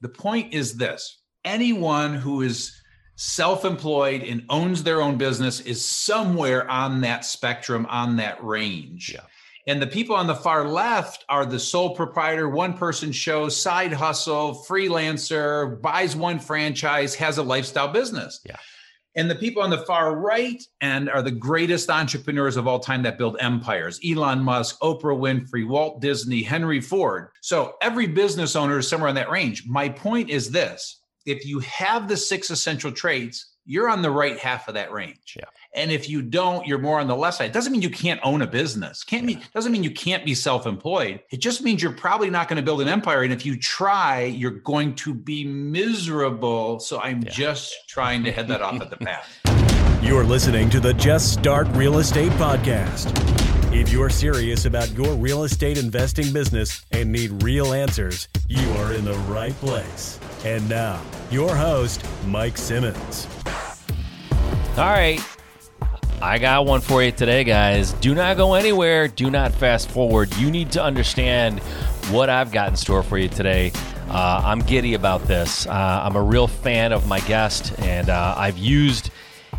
The point is this anyone who is self employed and owns their own business is somewhere on that spectrum, on that range. Yeah. And the people on the far left are the sole proprietor, one person show, side hustle, freelancer, buys one franchise, has a lifestyle business. Yeah. And the people on the far right end are the greatest entrepreneurs of all time that build empires Elon Musk, Oprah Winfrey, Walt Disney, Henry Ford. So every business owner is somewhere in that range. My point is this if you have the six essential traits, you're on the right half of that range. Yeah. And if you don't, you're more on the left side. It doesn't mean you can't own a business. Can't mean doesn't mean you can't be self-employed. It just means you're probably not going to build an empire. And if you try, you're going to be miserable. So I'm Yeah. just trying to head that off at the path. You're listening to the Just Start Real Estate Podcast. If you're serious about your real estate investing business and need real answers, you are in the right place. And now, your host, Mike Simmons. All right. I got one for you today, guys. Do not go anywhere. Do not fast forward. You need to understand what I've got in store for you today. Uh, I'm giddy about this. Uh, I'm a real fan of my guest, and uh, I've used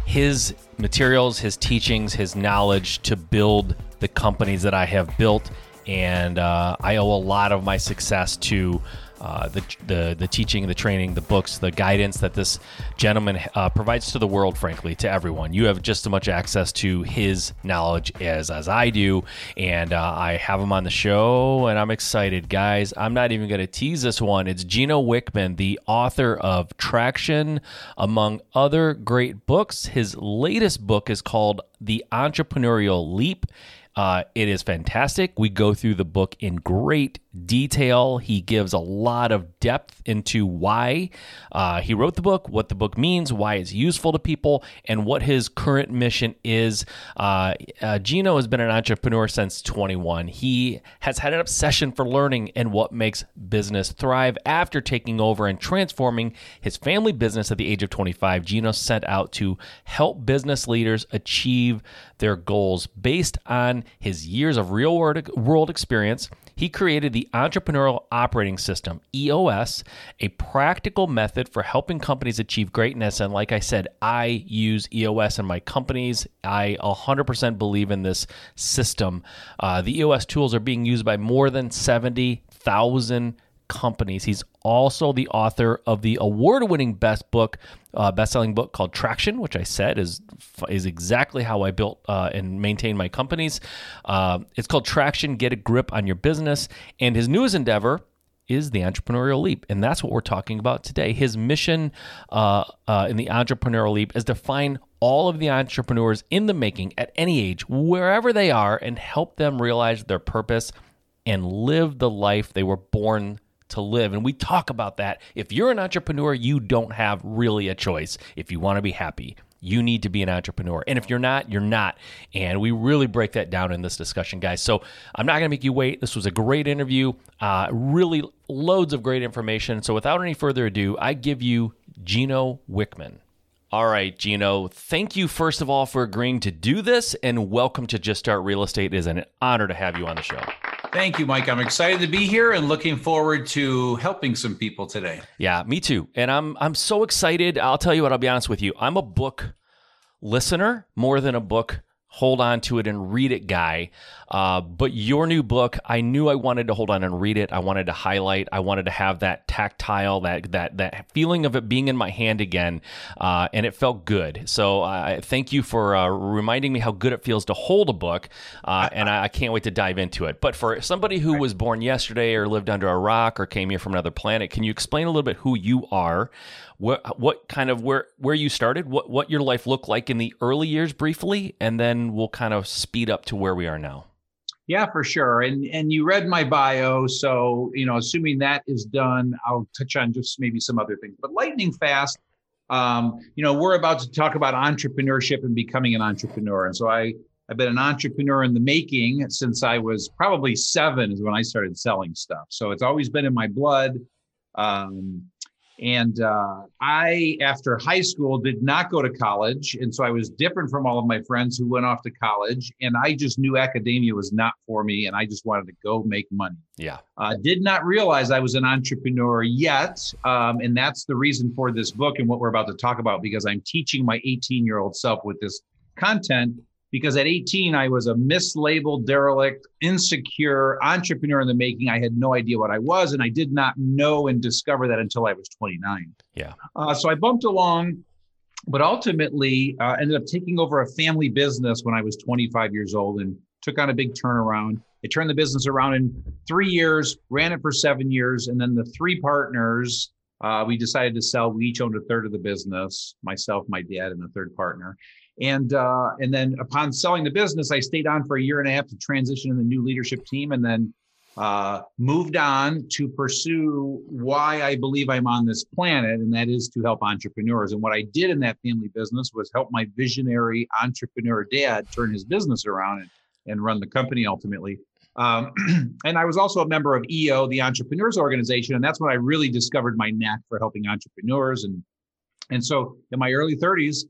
his materials, his teachings, his knowledge to build the companies that I have built. And uh, I owe a lot of my success to uh, the, the the teaching, the training, the books, the guidance that this gentleman uh, provides to the world. Frankly, to everyone, you have just as much access to his knowledge as as I do, and uh, I have him on the show, and I'm excited, guys. I'm not even going to tease this one. It's Gino Wickman, the author of Traction, among other great books. His latest book is called The Entrepreneurial Leap. Uh, it is fantastic. We go through the book in great detail. He gives a lot of depth into why uh, he wrote the book, what the book means, why it's useful to people, and what his current mission is. Uh, uh, Gino has been an entrepreneur since 21. He has had an obsession for learning and what makes business thrive. After taking over and transforming his family business at the age of 25, Gino set out to help business leaders achieve their goals based on his years of real world experience. He created the Entrepreneurial Operating System, EOS, a practical method for helping companies achieve greatness. And like I said, I use EOS in my companies. I 100% believe in this system. Uh, the EOS tools are being used by more than 70,000 companies. He's also the author of the award-winning best book, uh, best-selling book called Traction, which I said is is exactly how I built uh, and maintained my companies. Uh, it's called Traction: Get a Grip on Your Business. And his newest endeavor is the entrepreneurial leap, and that's what we're talking about today. His mission uh, uh, in the entrepreneurial leap is to find all of the entrepreneurs in the making at any age, wherever they are, and help them realize their purpose and live the life they were born to live. And we talk about that. If you're an entrepreneur, you don't have really a choice. If you want to be happy, you need to be an entrepreneur. And if you're not, you're not. And we really break that down in this discussion, guys. So I'm not going to make you wait. This was a great interview, uh, really loads of great information. So without any further ado, I give you Gino Wickman. All right, Gino, thank you first of all for agreeing to do this and welcome to Just Start Real Estate. It is an honor to have you on the show. Thank you, Mike. I'm excited to be here and looking forward to helping some people today. Yeah, me too. And I'm I'm so excited. I'll tell you what, I'll be honest with you. I'm a book listener more than a book hold on to it and read it guy. Uh, but your new book, I knew I wanted to hold on and read it. I wanted to highlight. I wanted to have that tactile, that that that feeling of it being in my hand again, uh, and it felt good. So uh, thank you for uh, reminding me how good it feels to hold a book, uh, and I, I, can't wait to dive into it. But for somebody who was born yesterday or lived under a rock or came here from another planet, can you explain a little bit who you are? What what kind of where where you started, what what your life looked like in the early years briefly, and then we'll kind of speed up to where we are now. Yeah, for sure. And and you read my bio, so you know, assuming that is done, I'll touch on just maybe some other things. But lightning fast, um, you know, we're about to talk about entrepreneurship and becoming an entrepreneur. And so I I've been an entrepreneur in the making since I was probably seven is when I started selling stuff. So it's always been in my blood. Um, And uh, I, after high school, did not go to college. And so I was different from all of my friends who went off to college. And I just knew academia was not for me. And I just wanted to go make money. Yeah. Uh, did not realize I was an entrepreneur yet. Um, and that's the reason for this book and what we're about to talk about, because I'm teaching my 18 year old self with this content because at 18 i was a mislabeled derelict insecure entrepreneur in the making. I had no idea what i was and i did not know and discover that until i was 29 yeah. Uh, so i bumped along but ultimately uh, ended up taking over a family business when i was 25 years old and took on a big turnaround. I turned the business around in three years ran it for seven years and then the three partners uh, we decided to sell. We each owned a third of the business myself my dad and a third partner and uh, and then upon selling the business, I stayed on for a year and a half to transition in the new leadership team, and then uh, moved on to pursue why I believe I'm on this planet, and that is to help entrepreneurs. And what I did in that family business was help my visionary entrepreneur dad turn his business around and, and run the company ultimately. Um, and I was also a member of EO, the Entrepreneurs Organization, and that's when I really discovered my knack for helping entrepreneurs. And and so in my early 30s,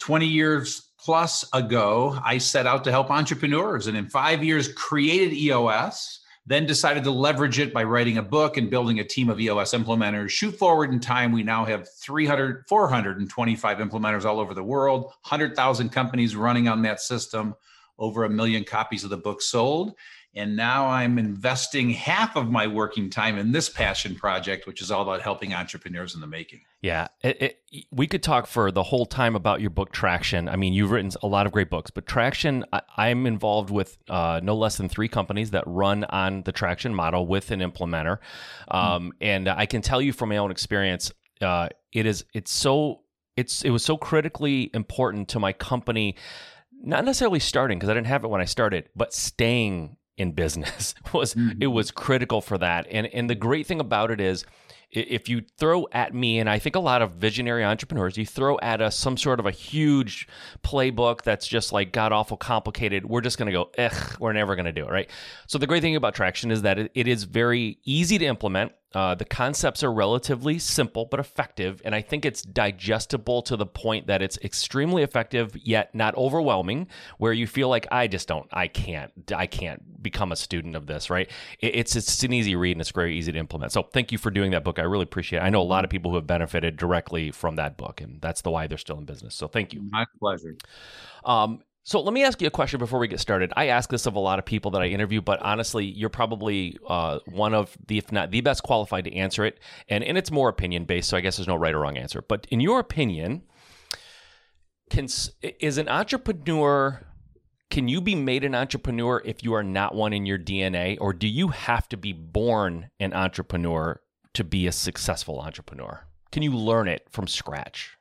20 years plus ago, I set out to help entrepreneurs and in five years created EOS, then decided to leverage it by writing a book and building a team of EOS implementers. Shoot forward in time, we now have 300, 425 implementers all over the world, 100,000 companies running on that system, over a million copies of the book sold. And now I'm investing half of my working time in this passion project, which is all about helping entrepreneurs in the making. Yeah, it, it, we could talk for the whole time about your book Traction. I mean, you've written a lot of great books, but Traction, I, am involved with uh, no less than three companies that run on the Traction model with an implementer, um, mm-hmm. and I can tell you from my own experience, uh, it is it's so it's it was so critically important to my company not necessarily starting because I didn't have it when I started, but staying in business was mm-hmm. it was critical for that. And and the great thing about it is if you throw at me, and I think a lot of visionary entrepreneurs, you throw at us some sort of a huge playbook that's just like god awful complicated, we're just going to go, ugh, we're never going to do it, right? So the great thing about Traction is that it, it is very easy to implement. Uh, the concepts are relatively simple but effective, and I think it's digestible to the point that it's extremely effective yet not overwhelming. Where you feel like I just don't, I can't, I can't become a student of this, right? It, it's it's an easy read and it's very easy to implement. So thank you for doing that book. I really appreciate it. I know a lot of people who have benefited directly from that book, and that's the why they're still in business. So thank you. My pleasure. Um, so let me ask you a question before we get started. I ask this of a lot of people that I interview, but honestly, you're probably uh, one of the, if not the best qualified to answer it. And, and it's more opinion based, so I guess there's no right or wrong answer. But in your opinion, can is an entrepreneur can you be made an entrepreneur if you are not one in your DNA, or do you have to be born an entrepreneur to be a successful entrepreneur? Can you learn it from scratch?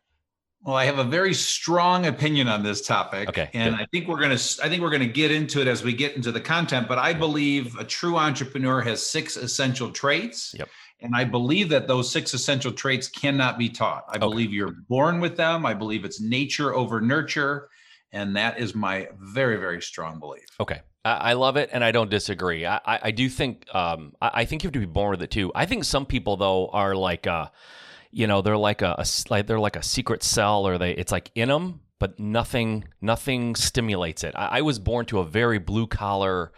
Well, I have a very strong opinion on this topic. Okay. And good. I think we're going to I think we're going to get into it as we get into the content, but I believe a true entrepreneur has six essential traits. Yep. And I believe that those six essential traits cannot be taught. I okay. believe you're born with them. I believe it's nature over nurture. And that is my very, very strong belief. Okay. I love it, and I don't disagree. I, I, do think um, I, think you have to be born with it too. I think some people though are like, uh, you know they're like a, a like they're like a secret cell or they it's like in them but nothing nothing stimulates it. I, I was born to a very blue collar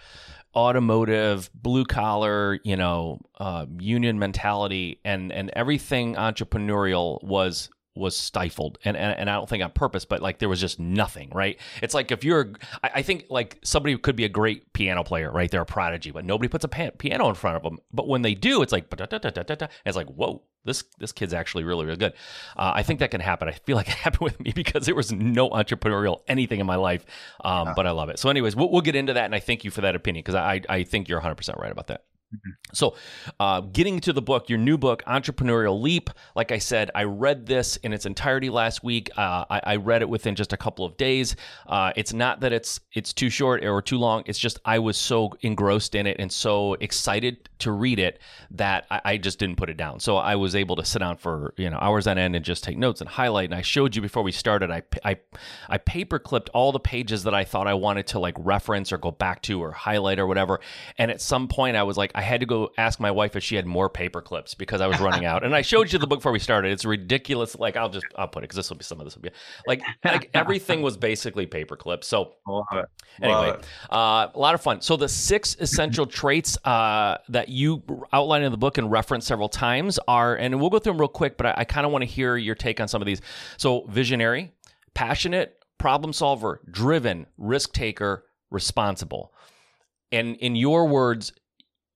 automotive blue collar you know uh, union mentality and and everything entrepreneurial was was stifled. And, and and I don't think on purpose but like there was just nothing right? It's like if you're I, I think like somebody could be a great piano player right? They're a prodigy but nobody puts a piano in front of them but when they do it's like it's like whoa this this kid's actually really really good. Uh, I think that can happen. I feel like it happened with me because there was no entrepreneurial anything in my life um, yeah. but I love it. So anyways we'll, we'll get into that and I thank you for that opinion because I I think you're 100% right about that. So, uh, getting to the book, your new book, Entrepreneurial Leap. Like I said, I read this in its entirety last week. Uh, I, I, read it within just a couple of days. Uh, it's not that it's it's too short or too long. It's just I was so engrossed in it and so excited to read it that I, I just didn't put it down. So I was able to sit down for you know hours on end and just take notes and highlight. And I showed you before we started. I I I paper clipped all the pages that I thought I wanted to like reference or go back to or highlight or whatever. And at some point, I was like. I had to go ask my wife if she had more paper clips because I was running out. And I showed you the book before we started. It's ridiculous. Like I'll just I'll put it because this will be some of this will be like like everything was basically paper clips. So Love it. Love anyway, uh, a lot of fun. So the six essential traits uh, that you outline in the book and reference several times are, and we'll go through them real quick, but I, I kind of want to hear your take on some of these. So visionary, passionate, problem solver, driven, risk taker, responsible. And in your words,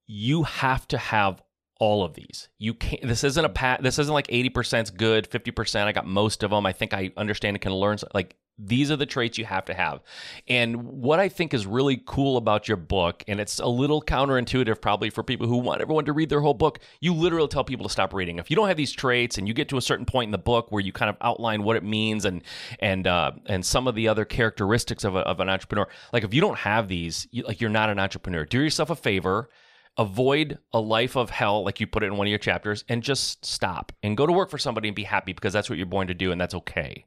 you have to have all of these. You can't. This isn't a pat. This isn't like eighty percent is good, fifty percent. I got most of them. I think I understand and can learn. Like these are the traits you have to have. And what I think is really cool about your book, and it's a little counterintuitive probably for people who want everyone to read their whole book, you literally tell people to stop reading. If you don't have these traits and you get to a certain point in the book where you kind of outline what it means and and uh, and some of the other characteristics of, a, of an entrepreneur, like if you don't have these, you, like you're not an entrepreneur. Do yourself a favor avoid a life of hell like you put it in one of your chapters and just stop and go to work for somebody and be happy because that's what you're born to do and that's okay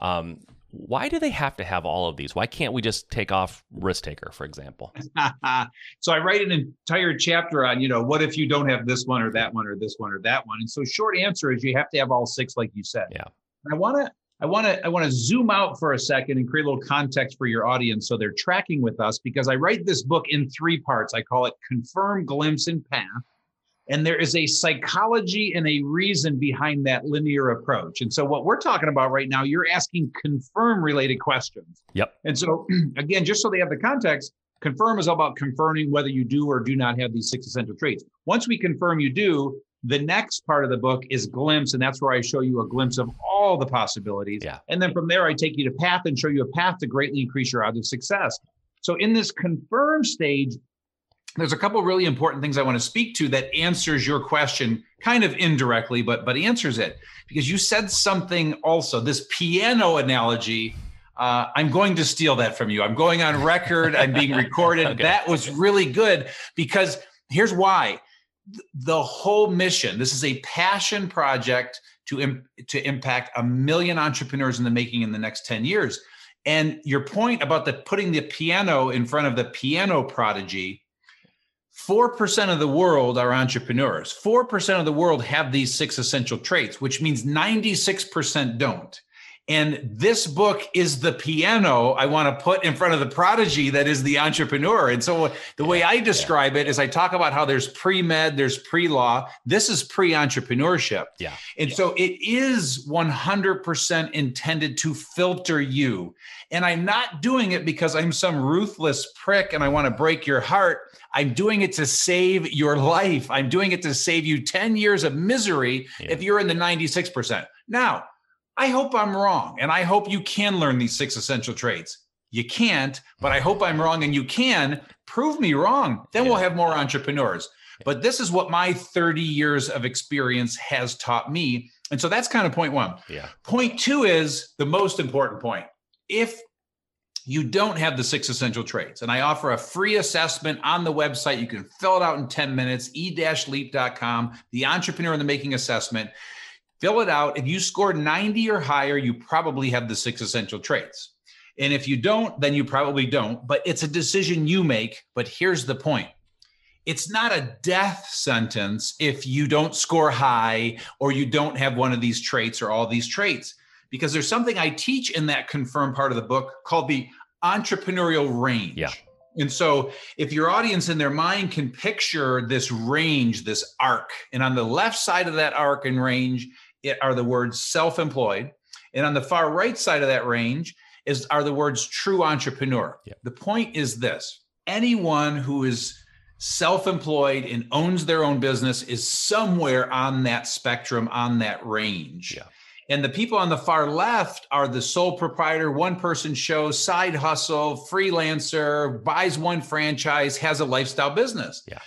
um, why do they have to have all of these why can't we just take off risk taker for example so I write an entire chapter on, you know, what if you don't have this one or that one or this one or that one? And so short answer is you have to have all six, like you said. Yeah. And I want to, I want to, I want to zoom out for a second and create a little context for your audience so they're tracking with us because I write this book in three parts. I call it Confirm, Glimpse, and Path. And there is a psychology and a reason behind that linear approach. And so, what we're talking about right now, you're asking confirm related questions. Yep. And so, again, just so they have the context, confirm is all about confirming whether you do or do not have these six essential traits. Once we confirm you do, the next part of the book is glimpse, and that's where I show you a glimpse of all the possibilities. Yeah. And then from there, I take you to path and show you a path to greatly increase your odds of success. So in this confirm stage, there's a couple really important things I want to speak to that answers your question kind of indirectly, but but answers it because you said something also. This piano analogy, uh, I'm going to steal that from you. I'm going on record. I'm being recorded. Okay. That was really good because here's why. Th- The whole mission. This is a passion project to im- to impact a million entrepreneurs in the making in the next 10 years. And your point about the putting the piano in front of the piano prodigy, 4% of the world are entrepreneurs. 4% of the world have these six essential traits, which means 96% don't. And this book is the piano I want to put in front of the prodigy that is the entrepreneur. And so the way I describe it is I talk about how there's pre med, there's pre law. This is pre entrepreneurship. Yeah. And so it is 100% intended to filter you. And I'm not doing it because I'm some ruthless prick and I want to break your heart. I'm doing it to save your life. I'm doing it to save you 10 years of misery Yeah. if you're in the 96%. Now, I hope I'm wrong and I hope you can learn these six essential traits. You can't, but I hope I'm wrong and you can prove me wrong. Then we'll have more entrepreneurs. But this is what my 30 years of experience has taught me. And so that's kind of point one. Yeah. Point two is the most important point. If you don't have the six essential traits, and I offer a free assessment on the website, you can fill it out in 10 minutes, e-leap.com, the entrepreneur in the making assessment. Fill it out. If you score 90 or higher, you probably have the six essential traits. And if you don't, then you probably don't. But it's a decision you make. But here's the point it's not a death sentence if you don't score high or you don't have one of these traits or all these traits. Because there's something I teach in that confirmed part of the book called the entrepreneurial range. Yeah. And so, if your audience in their mind can picture this range, this arc, and on the left side of that arc and range are the words self employed, and on the far right side of that range is are the words true entrepreneur. Yeah. The point is this anyone who is self-employed and owns their own business is somewhere on that spectrum on that range Yeah. and the people on the far left are the sole proprietor one person show side hustle freelancer buys one franchise has a lifestyle business Yeah.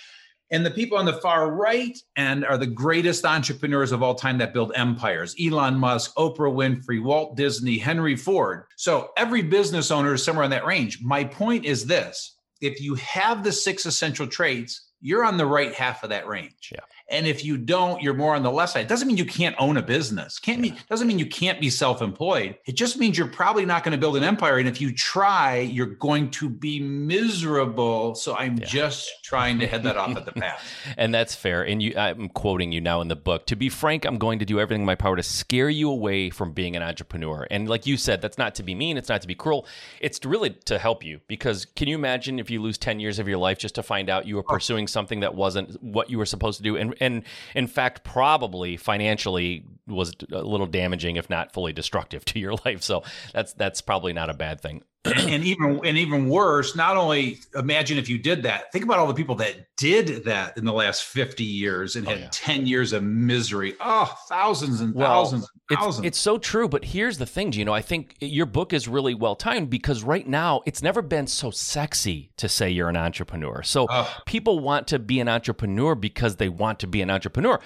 And the people on the far right end are the greatest entrepreneurs of all time that build empires Elon Musk, Oprah Winfrey, Walt Disney, Henry Ford. So every business owner is somewhere in that range. My point is this if you have the six essential traits, you're on the right half of that range. Yeah. And if you don't, you're more on the left side. It doesn't mean you can't own a business. Can't mean doesn't mean you can't be self-employed. It just means you're probably not going to build an empire. And if you try, you're going to be miserable. So I'm yeah. just trying to head that off at the path. and that's fair. And you I'm quoting you now in the book. To be frank, I'm going to do everything in my power to scare you away from being an entrepreneur. And like you said, that's not to be mean, it's not to be cruel. It's really to help you. Because can you imagine if you lose 10 years of your life just to find out you were oh. pursuing something that wasn't what you were supposed to do? And and in fact probably financially was a little damaging if not fully destructive to your life. So that's that's probably not a bad thing and even and even worse not only imagine if you did that think about all the people that did that in the last 50 years and oh, had yeah. 10 years of misery. Oh thousands and well, thousands and thousands. it's, it's so true but here's the thing you know i think your book is really well timed because right now it's never been so sexy to say you're an entrepreneur. So people want to be an entrepreneur because they want to be an entrepreneur.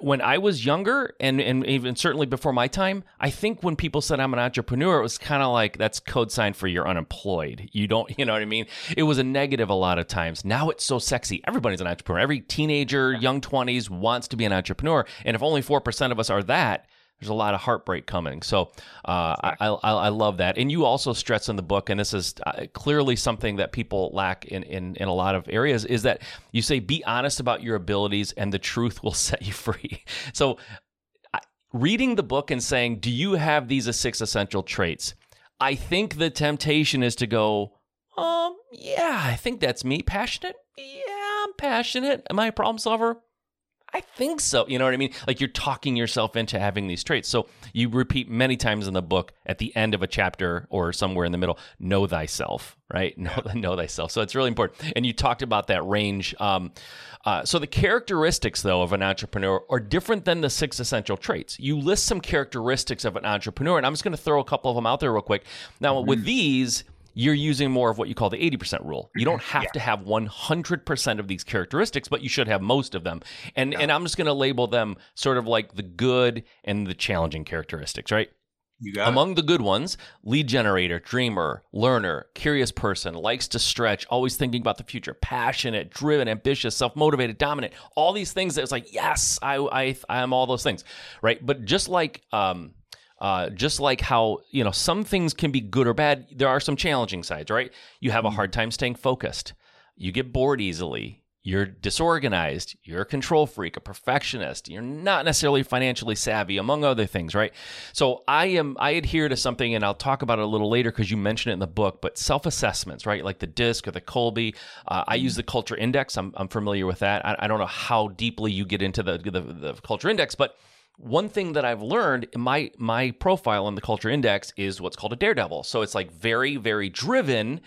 When i was younger and and even certainly before my time i think when people said i'm an entrepreneur it was kind of like that's code sign for your you're unemployed. You don't, you know what I mean? It was a negative a lot of times. Now it's so sexy. Everybody's an entrepreneur. Every teenager, young 20s wants to be an entrepreneur. And if only 4% of us are that, there's a lot of heartbreak coming. So uh, I, I, I, love that. And you also stress in the book, and this is uh, clearly something that people lack in, in, in a lot of areas, is that you say, be honest about your abilities and the truth will set you free. So reading the book and saying, do you have these six essential traits? I think the temptation is to go, um, yeah, I think that's me. Passionate? Yeah, I'm passionate. Am I a problem solver? I think so. You know what I mean? Like you're talking yourself into having these traits. So you repeat many times in the book at the end of a chapter or somewhere in the middle, know thyself, right? Know, know thyself. So it's really important. And you talked about that range. Um, uh, so the characteristics, though, of an entrepreneur are different than the six essential traits. You list some characteristics of an entrepreneur, and I'm just going to throw a couple of them out there real quick. Now, mm-hmm. with these, you're using more of what you call the 80% rule. You don't have yeah. to have 100% of these characteristics, but you should have most of them. And yeah. and I'm just going to label them sort of like the good and the challenging characteristics, right? You got Among it. the good ones, lead generator, dreamer, learner, curious person, likes to stretch, always thinking about the future, passionate, driven, ambitious, self-motivated, dominant. All these things that it's like, yes, I I I am all those things, right? But just like um uh, just like how you know some things can be good or bad, there are some challenging sides, right? You have a mm-hmm. hard time staying focused. You get bored easily. You're disorganized. You're a control freak, a perfectionist. You're not necessarily financially savvy, among other things, right? So I am. I adhere to something, and I'll talk about it a little later because you mentioned it in the book. But self assessments, right? Like the DISC or the Kolbe. Uh, I use mm-hmm. the Culture Index. I'm, I'm familiar with that. I, I, don't know how deeply you get into the, the the Culture Index, but one thing that I've learned my my profile in the culture index is what's called a daredevil. So it's like very very driven,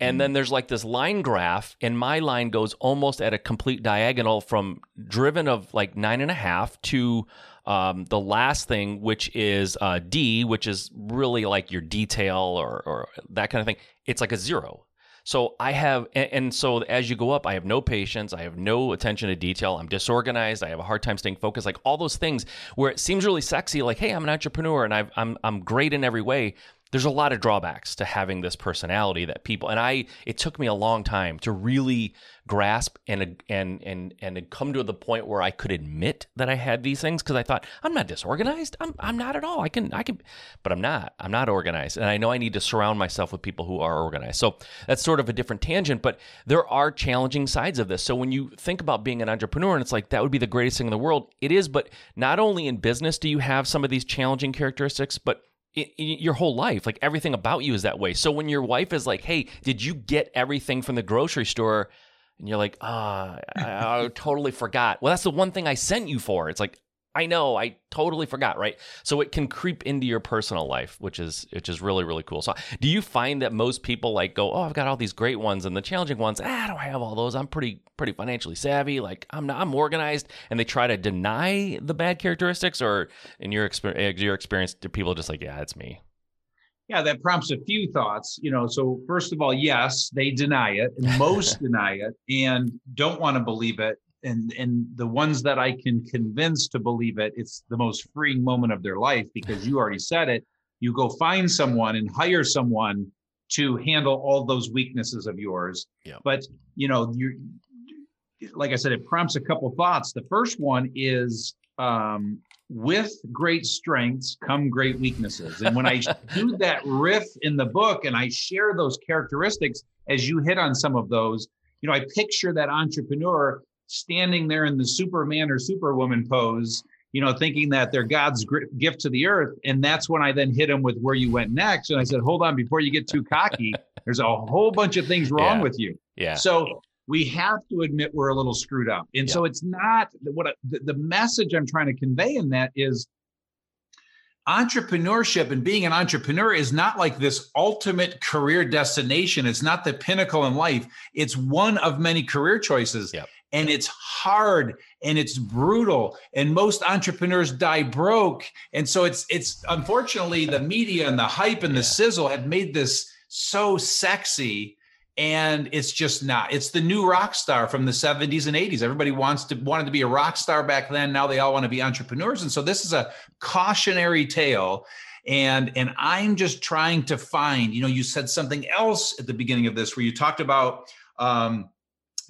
and then there's like this line graph, and my line goes almost at a complete diagonal from driven of like nine and a half to um, the last thing, which is uh, D, which is really like your detail or or that kind of thing. It's like a zero. So I have, and so as you go up, I have no patience. I have no attention to detail. I'm disorganized. I have a hard time staying focused. Like all those things where it seems really sexy. Like, hey, I'm an entrepreneur and i am I'm, I'm great in every way there's a lot of drawbacks to having this personality that people and I it took me a long time to really grasp and and and and come to the point where I could admit that I had these things because I thought I'm not disorganized. I'm I'm not at all. I can I can but I'm not I'm not organized. And I know I need to surround myself with people who are organized. So that's sort of a different tangent but there are challenging sides of this. So when you think about being an entrepreneur and it's like that would be the greatest thing in the world it is but not only in business do you have some of these challenging characteristics but in, in your whole life. Like everything about you is that way. So when your wife is like, "Hey, did you get everything from the grocery store?" and you're like, "Ah, oh, I, I totally forgot." Well, that's the one thing I sent you for. It's like, I know, I totally forgot, right? So it can creep into your personal life, which is which is really really cool. So do you find that most people like go, "Oh, I've got all these great ones and the challenging ones, ah, I don't have all those. I'm pretty pretty financially savvy, like I'm not, I'm organized." And they try to deny the bad characteristics or in your experience your experience do people just like, "Yeah, it's me." Yeah, that prompts a few thoughts. You know, so first of all, yes, they deny it, and most deny it and don't want to believe it and and the ones that I can convince to believe it, it's the most freeing moment of their life because you already said it. You go find someone and hire someone to handle all those weaknesses of yours. Yeah. But you know, you like I said, it prompts a couple thoughts. The first one is um, with great strengths come great weaknesses. And when I do that riff in the book and I share those characteristics, as you hit on some of those, you know, I picture that entrepreneur standing there in the Superman or Superwoman pose, you know, thinking that they're God's gift to the earth. And that's when I then hit them with where you went next. And I said, hold on, before you get too cocky, there's a whole bunch of things wrong Yeah. with you. Yeah. So we have to admit we're a little screwed up. And so it's not what I- the, the message I'm trying to convey in that is entrepreneurship and being an entrepreneur is not like this ultimate career destination. It's not the pinnacle in life. It's one of many career choices. Yep. And it's hard and it's brutal. And most entrepreneurs die broke. And so it's it's unfortunately the media and the hype and the Yeah. sizzle have made this so sexy and it's just not it's the new rock star from the 70s and 80s everybody wants to wanted to be a rock star back then now they all want to be entrepreneurs and so this is a cautionary tale and and i'm just trying to find you know you said something else at the beginning of this where you talked about um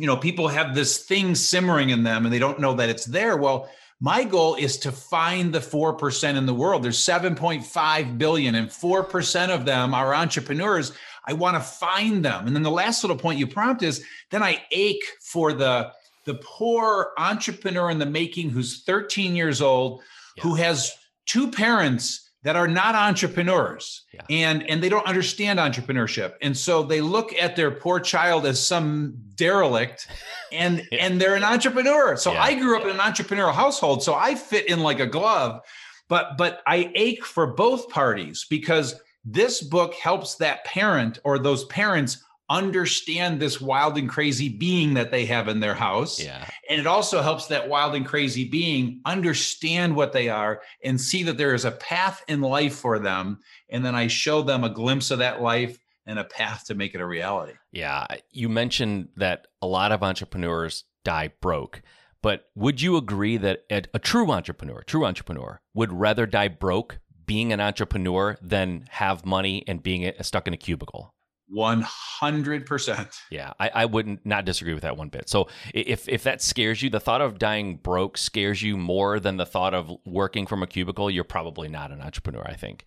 you know people have this thing simmering in them and they don't know that it's there. Well my goal is to find the 4% in the world. There's 7.5 billion and 4% of them are entrepreneurs. I want to find them. And then the last little point you prompt is then I ache for the the poor entrepreneur in the making who's 13 years old, who has two parents that are not entrepreneurs Yeah. and and they don't understand entrepreneurship and so they look at their poor child as some derelict and Yeah. and they're an entrepreneur so Yeah. i grew up in an entrepreneurial household so i fit in like a glove but but i ache for both parties because this book helps that parent or those parents understand this wild and crazy being that they have in their house Yeah. and it also helps that wild and crazy being understand what they are and see that there is a path in life for them. And then I show them a glimpse of that life and a path to make it a reality. Yeah. You mentioned that a lot of entrepreneurs die broke. But would you agree that a, a true entrepreneur, true entrepreneur, would rather die broke being an entrepreneur than have money and being uh, stuck in a cubicle? 100%. Yeah, I, I wouldn't not disagree with that one bit. So if if that scares you, the thought of dying broke scares you more than the thought of working from a cubicle, you're probably not an entrepreneur. I think.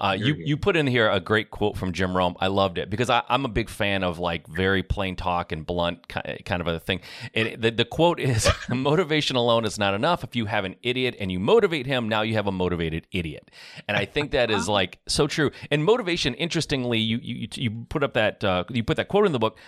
Uh, you you put in here a great quote from Jim Rohn. I loved it because I, I'm a big fan of like very plain talk and blunt kind of a thing. And the, the quote is, "Motivation alone is not enough. If you have an idiot and you motivate him, now you have a motivated idiot." And I think that is like so true. And motivation, interestingly, you you you put up that uh, you put that quote in the book.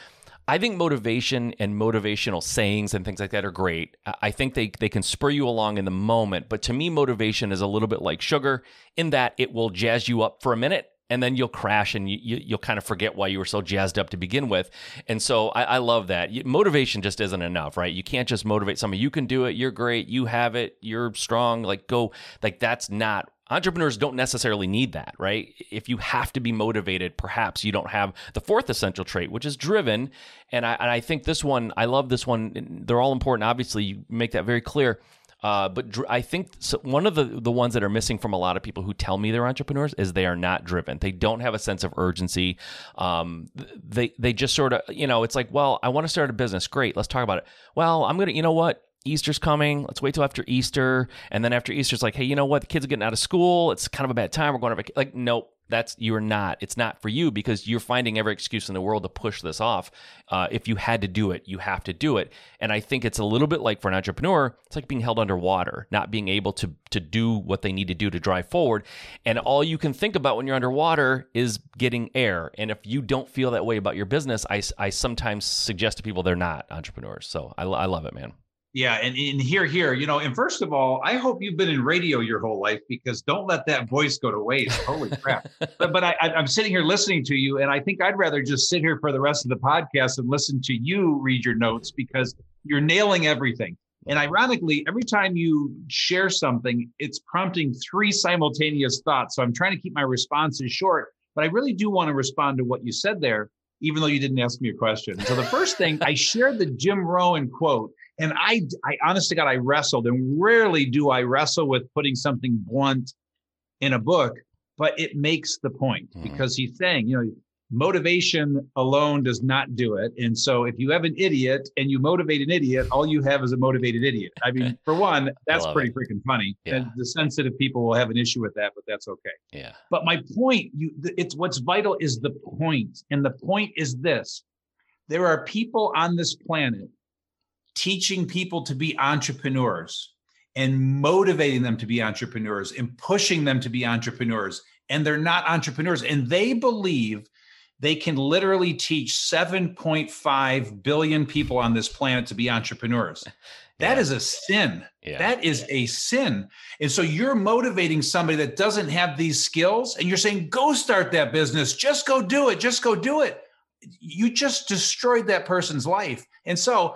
I think motivation and motivational sayings and things like that are great. I think they they can spur you along in the moment, but to me motivation is a little bit like sugar in that it will jazz you up for a minute and then you'll crash and you, you'll kind of forget why you were so jazzed up to begin with. And so I, I love that. Motivation just isn't enough, right? You can't just motivate someone. You can do it. You're great. You have it. You're strong. Like go. Like that's not entrepreneurs don't necessarily need that, right? If you have to be motivated, perhaps you don't have the fourth essential trait, which is driven. And I, and I think this one, I love this one. They're all important. Obviously, you make that very clear. Uh, but dr- I think so one of the the ones that are missing from a lot of people who tell me they're entrepreneurs is they are not driven. They don't have a sense of urgency. Um, they they just sort of you know it's like well I want to start a business. Great, let's talk about it. Well, I'm gonna you know what Easter's coming. Let's wait till after Easter, and then after Easter, it's like hey you know what the kids are getting out of school. It's kind of a bad time. We're going to vac-. like nope. That's you're not. It's not for you because you're finding every excuse in the world to push this off. Uh, if you had to do it, you have to do it. And I think it's a little bit like for an entrepreneur, it's like being held underwater, not being able to to do what they need to do to drive forward. And all you can think about when you're underwater is getting air. And if you don't feel that way about your business, I, I sometimes suggest to people they're not entrepreneurs. So I, I love it, man. Yeah, and, and here, here, you know, and first of all, I hope you've been in radio your whole life because don't let that voice go to waste. Holy crap! But but I, I- I'm sitting here listening to you, and I think I'd rather just sit here for the rest of the podcast and listen to you read your notes because you're nailing everything. And ironically, every time you share something, it's prompting three simultaneous thoughts. So I'm trying to keep my responses short, but I really do want to respond to what you said there, even though you didn't ask me a question. So the first thing I shared the Jim Rohn quote. And I, I honest to God, I wrestled, and rarely do I wrestle with putting something blunt in a book, but it makes the point Mhm. because he's saying, you know, motivation alone does not do it. And so if you have an idiot and you motivate an idiot, all you have is a motivated idiot. I mean, for one, that's pretty it. freaking funny. Yeah. And the sensitive people will have an issue with that, but that's okay. Yeah. But my point, you it's what's vital is the point. And the point is this. There are people on this planet teaching people to be entrepreneurs and motivating them to be entrepreneurs and pushing them to be entrepreneurs and they're not entrepreneurs and they believe they can literally teach 7.5 billion people on this planet to be entrepreneurs. That yeah. is a sin. Yeah. That is a sin. And so you're motivating somebody that doesn't have these skills and you're saying, go start that business. Just go do it. Just go do it. You just destroyed that person's life. And so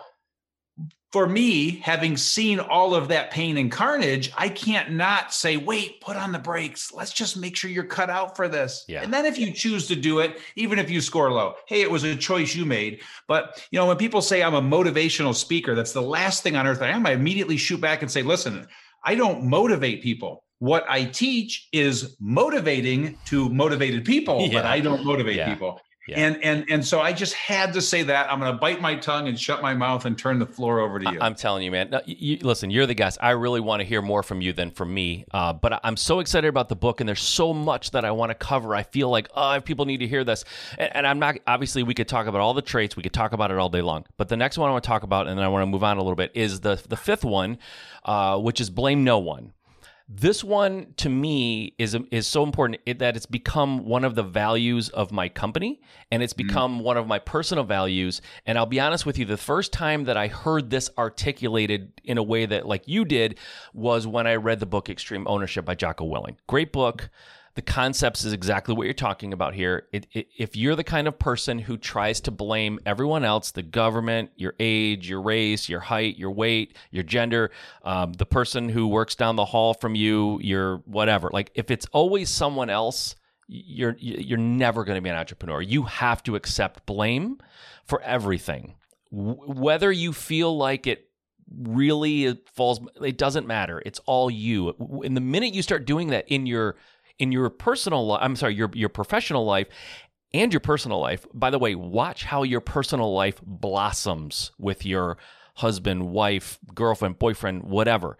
for me, having seen all of that pain and carnage, I can't not say, wait, put on the brakes. Let's just make sure you're cut out for this. Yeah. And then if you choose to do it, even if you score low, hey, it was a choice you made. But you know, when people say I'm a motivational speaker, that's the last thing on earth I am. I immediately shoot back and say, listen, I don't motivate people. What I teach is motivating to motivated people, yeah. but I don't motivate yeah. people. Yeah. And and and so I just had to say that. I'm going to bite my tongue and shut my mouth and turn the floor over to you. I'm telling you, man. No, you, listen, you're the guest. I really want to hear more from you than from me. Uh, but I'm so excited about the book, and there's so much that I want to cover. I feel like oh, people need to hear this. And, and, I'm not. Obviously, we could talk about all the traits. We could talk about it all day long. But the next one I want to talk about, and then I want to move on a little bit, is the the fifth one, uh, which is blame no one. This one to me is is so important that it's become one of the values of my company and it's mm. become mm. one of my personal values and I'll be honest with you the first time that I heard this articulated in a way that like you did was when I read the book Extreme Ownership by Jocko Willink. Great book the concepts is exactly what you're talking about here. It, it, if you're the kind of person who tries to blame everyone else, the government, your age, your race, your height, your weight, your gender, um, the person who works down the hall from you, your whatever, like if it's always someone else, you're you're never going to be an entrepreneur. You have to accept blame for everything, whether you feel like it really falls. It doesn't matter. It's all you. And the minute you start doing that in your in your personal life, I'm sorry, your your professional life and your personal life. By the way, watch how your personal life blossoms with your husband, wife, girlfriend, boyfriend, whatever.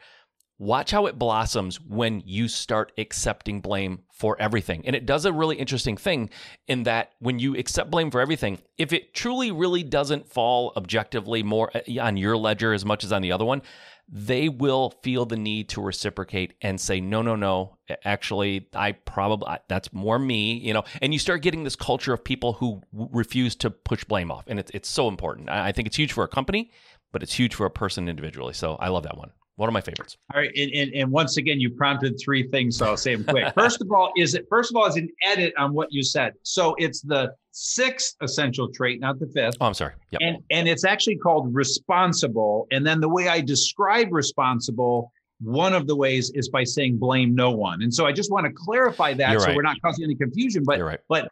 Watch how it blossoms when you start accepting blame for everything. And it does a really interesting thing in that when you accept blame for everything, if it truly really doesn't fall objectively more uh, on your ledger as much as on the other one, they will feel the need to reciprocate and say, no, no, no, actually, I probably, that's more me, you know, and you start getting this culture of people who refuse to push blame off. And it's, it's so important. I think it's huge for a company, but it's huge for a person individually. So I love that one. One of my favorites. All right, and, and, and once again, you prompted three things, so I'll say them quick. First of all, is it first of all is an edit on what you said. So it's the sixth essential trait, not the fifth. Oh, I'm sorry. Yep. And and it's actually called responsible. And then the way I describe responsible, one of the ways is by saying blame no one. And so I just want to clarify that You're so right. we're not causing any confusion. But right. but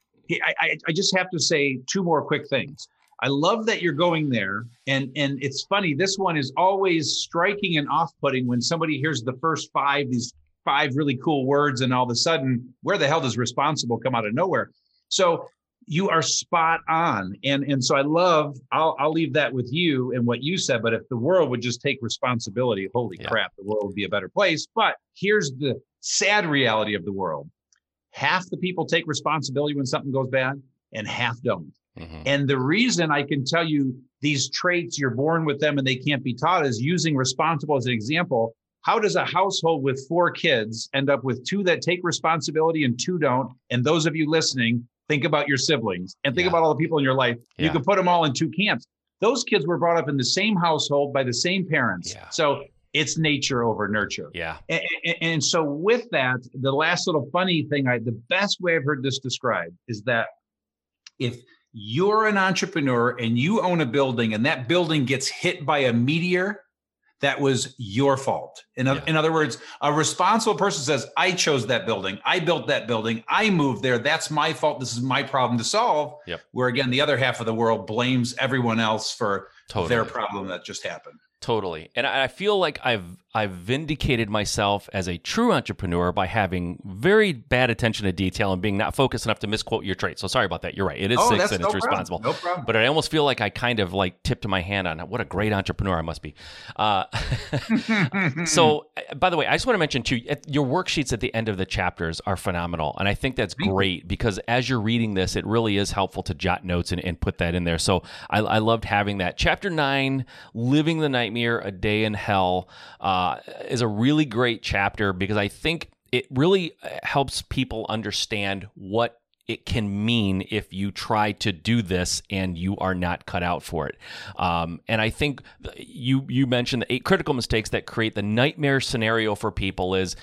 I, I just have to say two more quick things. I love that you're going there. And and it's funny, this one is always striking and off-putting when somebody hears the first five, these five really cool words, and all of a sudden, where the hell does responsible come out of nowhere? So you are spot on. And and so I love, I'll I'll leave that with you and what you said. But if the world would just take responsibility, holy yeah. crap, the world would be a better place. But here's the sad reality of the world. Half the people take responsibility when something goes bad, and half don't. Mm-hmm. And the reason I can tell you these traits, you're born with them and they can't be taught, is using responsible as an example. How does a household with four kids end up with two that take responsibility and two don't? And those of you listening, think about your siblings and think yeah. about all the people in your life. Yeah. You can put them all in two camps. Those kids were brought up in the same household by the same parents. Yeah. So it's nature over nurture. Yeah. And, and, and, so with that, the last little funny thing, I the best way I've heard this described is that if you're an entrepreneur and you own a building and that building gets hit by a meteor that was your fault. In, yeah. in other words a responsible person says i chose that building. I built that building. I moved there. That's my fault. This is my problem to solve. Yep. where again the other half of the world blames everyone else for totally. their problem that just happened. Totally. And i feel like i've I've vindicated myself as a true entrepreneur by having very bad attention to detail and being not focused enough to misquote your trait. So sorry about that. You're right. It is Oh, six and no it's problem. responsible. No problem. But I almost feel like I kind of like tipped my hand on what a great entrepreneur I must be. Uh, so, uh, by the way, I just want to mention too, your worksheets at the end of the chapters are phenomenal, and I think that's great because as you're reading this, it really is helpful to jot notes and, and put that in there. So, I, I loved having that. Chapter nine, "Living the Nightmare: A Day in Hell," uh, is a really great chapter because I think it really uh, helps people understand what it can mean if you try to do this and you are not cut out for it. Um, and I think you you mentioned the eight critical mistakes that create the nightmare scenario for people is.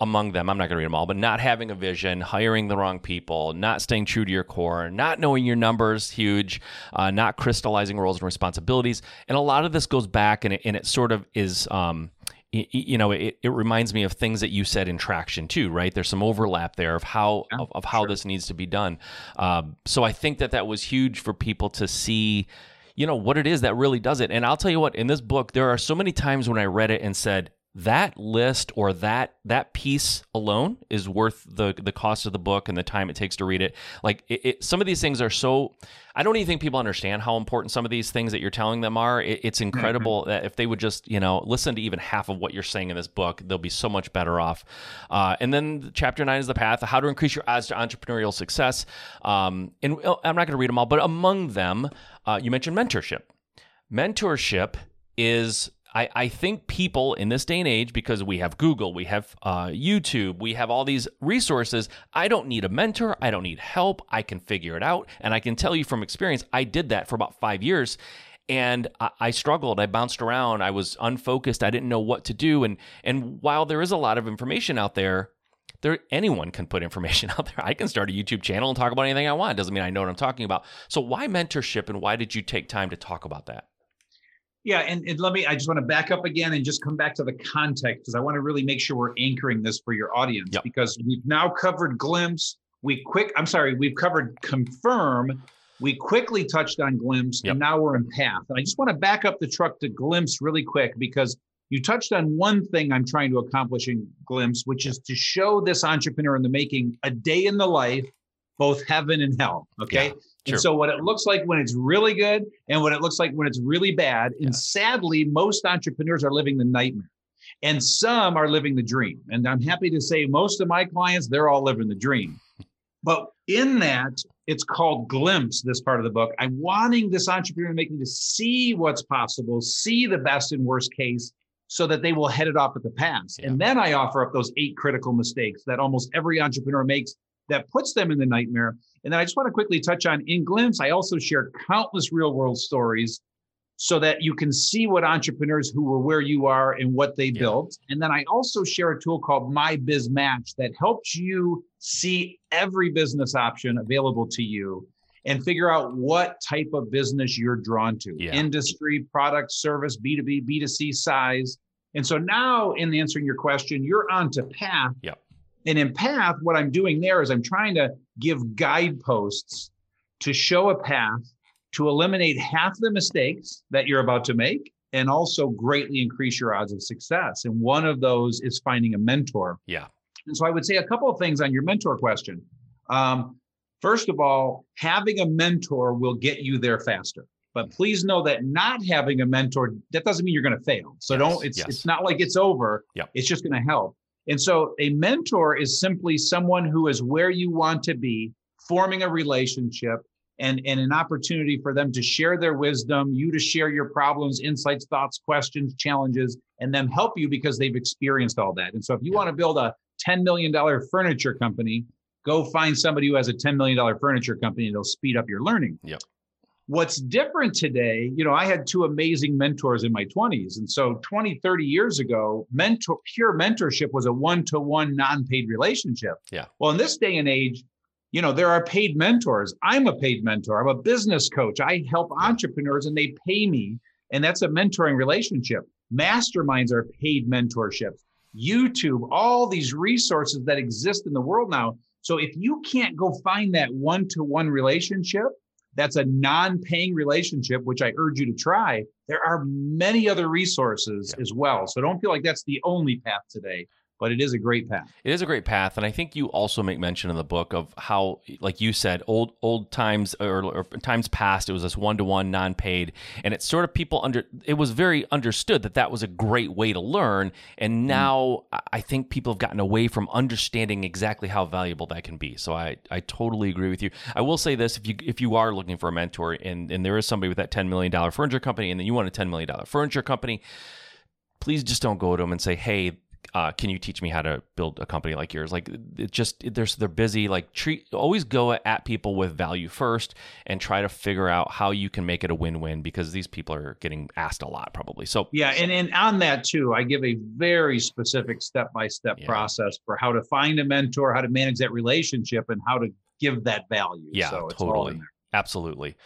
Among them, I'm not going to read them all, but not having a vision, hiring the wrong people, not staying true to your core, not knowing your numbers, huge, uh, not crystallizing roles and responsibilities, and a lot of this goes back and it, and it sort of is um, you know, it, it reminds me of things that you said in traction too, right? There's some overlap there of how Yeah, of, of how this needs to be done. Um, so I think that that was huge for people to see, you know, what it is that really does it. And I'll tell you what, in this book, there are so many times when I read it and said that list or that that piece alone is worth the the cost of the book and the time it takes to read it. Like it, it, some of these things are so. I don't even think people understand how important some of these things that you're telling them are. It, it's incredible that if they would just, you know, listen to even half of what you're saying in this book, they'll be so much better off. Uh, and then chapter nine is the path, how to increase your odds to entrepreneurial success. Um, and I'm not going to read them all, but among them, uh, you mentioned mentorship. Mentorship is I, I think people in this day and age, because we have Google, we have uh, YouTube, we have all these resources, I don't need a mentor. I don't need help. I can figure it out. And I can tell you from experience, I did that for about five years. And I, I struggled. I bounced around. I was unfocused. I didn't know what to do. And and while there is a lot of information out there, there anyone can put information out there. I can start a YouTube channel and talk about anything I want. Doesn't mean I know what I'm talking about. So why mentorship and why did you take time to talk about that? Yeah, and, and let me, I just want to back up again and just come back to the context because I want to really make sure we're anchoring this for your audience Yep. because we've now covered glimpse. We quick, I'm sorry, we've covered confirm. We quickly touched on glimpse Yep. and now we're in path. And I just want to back up the truck to glimpse really quick because you touched on one thing I'm trying to accomplish in glimpse, which is to show this entrepreneur in the making a day in the life, both heaven and hell. Okay. Yeah, sure. And so what it looks like when it's really good and what it looks like when it's really bad. And Yeah. sadly, most entrepreneurs are living the nightmare and some are living the dream. And I'm happy to say most of my clients, they're all living the dream. But in that, it's called glimpse, this part of the book. I'm wanting this entrepreneur to make me to see what's possible, see the best and worst case so that they will head it off at the pass. Yeah. And then I offer up those eight critical mistakes that almost every entrepreneur makes that puts them in the nightmare. And then I just want to quickly touch on in glimpse, I also share countless real world stories so that you can see what entrepreneurs who were where you are and what they Yeah. built. And then I also share a tool called My Biz Match that helps you see every business option available to you and figure out what type of business you're drawn to Yeah. industry, product, service, B2B, B2C size. And so now, in answering your question, you're on to path. Yep. And in path, what I'm doing there is I'm trying to give guideposts to show a path to eliminate half the mistakes that you're about to make and also greatly increase your odds of success. And one of those is finding a mentor. Yeah. And so I would say a couple of things on your mentor question. Um, first of all, having a mentor will get you there faster. But please know that not having a mentor, that doesn't mean you're going to fail. So Yes, don't, it's, yes. it's not like it's over. Yep. It's just going to help. And so a mentor is simply someone who is where you want to be, forming a relationship and, and an opportunity for them to share their wisdom, you to share your problems, insights, thoughts, questions, challenges, and them help you because they've experienced all that. And so if you want to build a $10 million furniture company, go find somebody who has a $10 million furniture company and it'll speed up your learning. Yep. What's different today, you know, I had two amazing mentors in my 20s. And so 20, 30 years ago, mentor pure mentorship was a one-to-one non-paid relationship. Yeah. Well, in this day and age, you know, there are paid mentors. I'm a paid mentor. I'm a business coach. I help entrepreneurs and they pay me. And that's a mentoring relationship. Masterminds are paid mentorships. YouTube, all these resources that exist in the world now. So if you can't go find that one to one relationship, that's a non-paying relationship, which I urge you to try, there are many other resources yeah. as well. So don't feel like that's the only path today but it is a great path. It is a great path, and I think you also make mention in the book of how, like you said, old old times or, or times past, it was this one to one non paid, and it's sort of people under. It was very understood that that was a great way to learn, and mm-hmm. now mm. I think people have gotten away from understanding exactly how valuable that can be. So I I totally agree with you. I will say this: if you if you are looking for a mentor, and and there is somebody with that ten million dollar furniture company, and then you want a ten million dollar furniture company please just don't go to them and say, "Hey, uh, can you teach me how to build a company like yours? Like it just it, they're busy. Like treat always go at people with value first and try to figure out how you can make it a win-win because these people are getting asked a lot probably. So yeah, and and on that too, I give a very specific step-by-step yeah. process for how to find a mentor, how to manage that relationship, and how to give that value. Yeah, so totally, absolutely.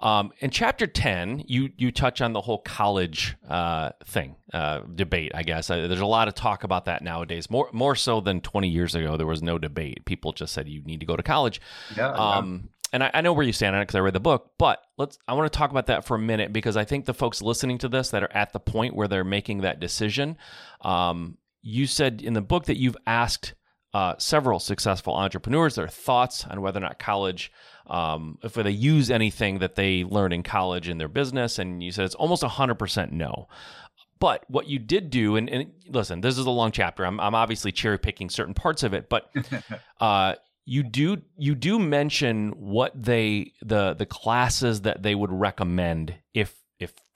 Um, in chapter 10, you you touch on the whole college uh, thing, uh, debate, I guess. Uh, there's a lot of talk about that nowadays, more more so than 20 years ago. There was no debate. People just said you need to go to college. Yeah. Um, yeah. And I, I, know where you stand on it because I read the book, but let's. I want to talk about that for a minute because I think the folks listening to this that are at the point where they're making that decision. Um, you said in the book that you've asked uh, several successful entrepreneurs their thoughts on whether or not college um, if they use anything that they learn in college in their business. And you said it's almost 100% no. But what you did do, and, and listen, this is a long chapter. I'm, I'm obviously cherry picking certain parts of it, but uh, you do you do mention what they the the classes that they would recommend if if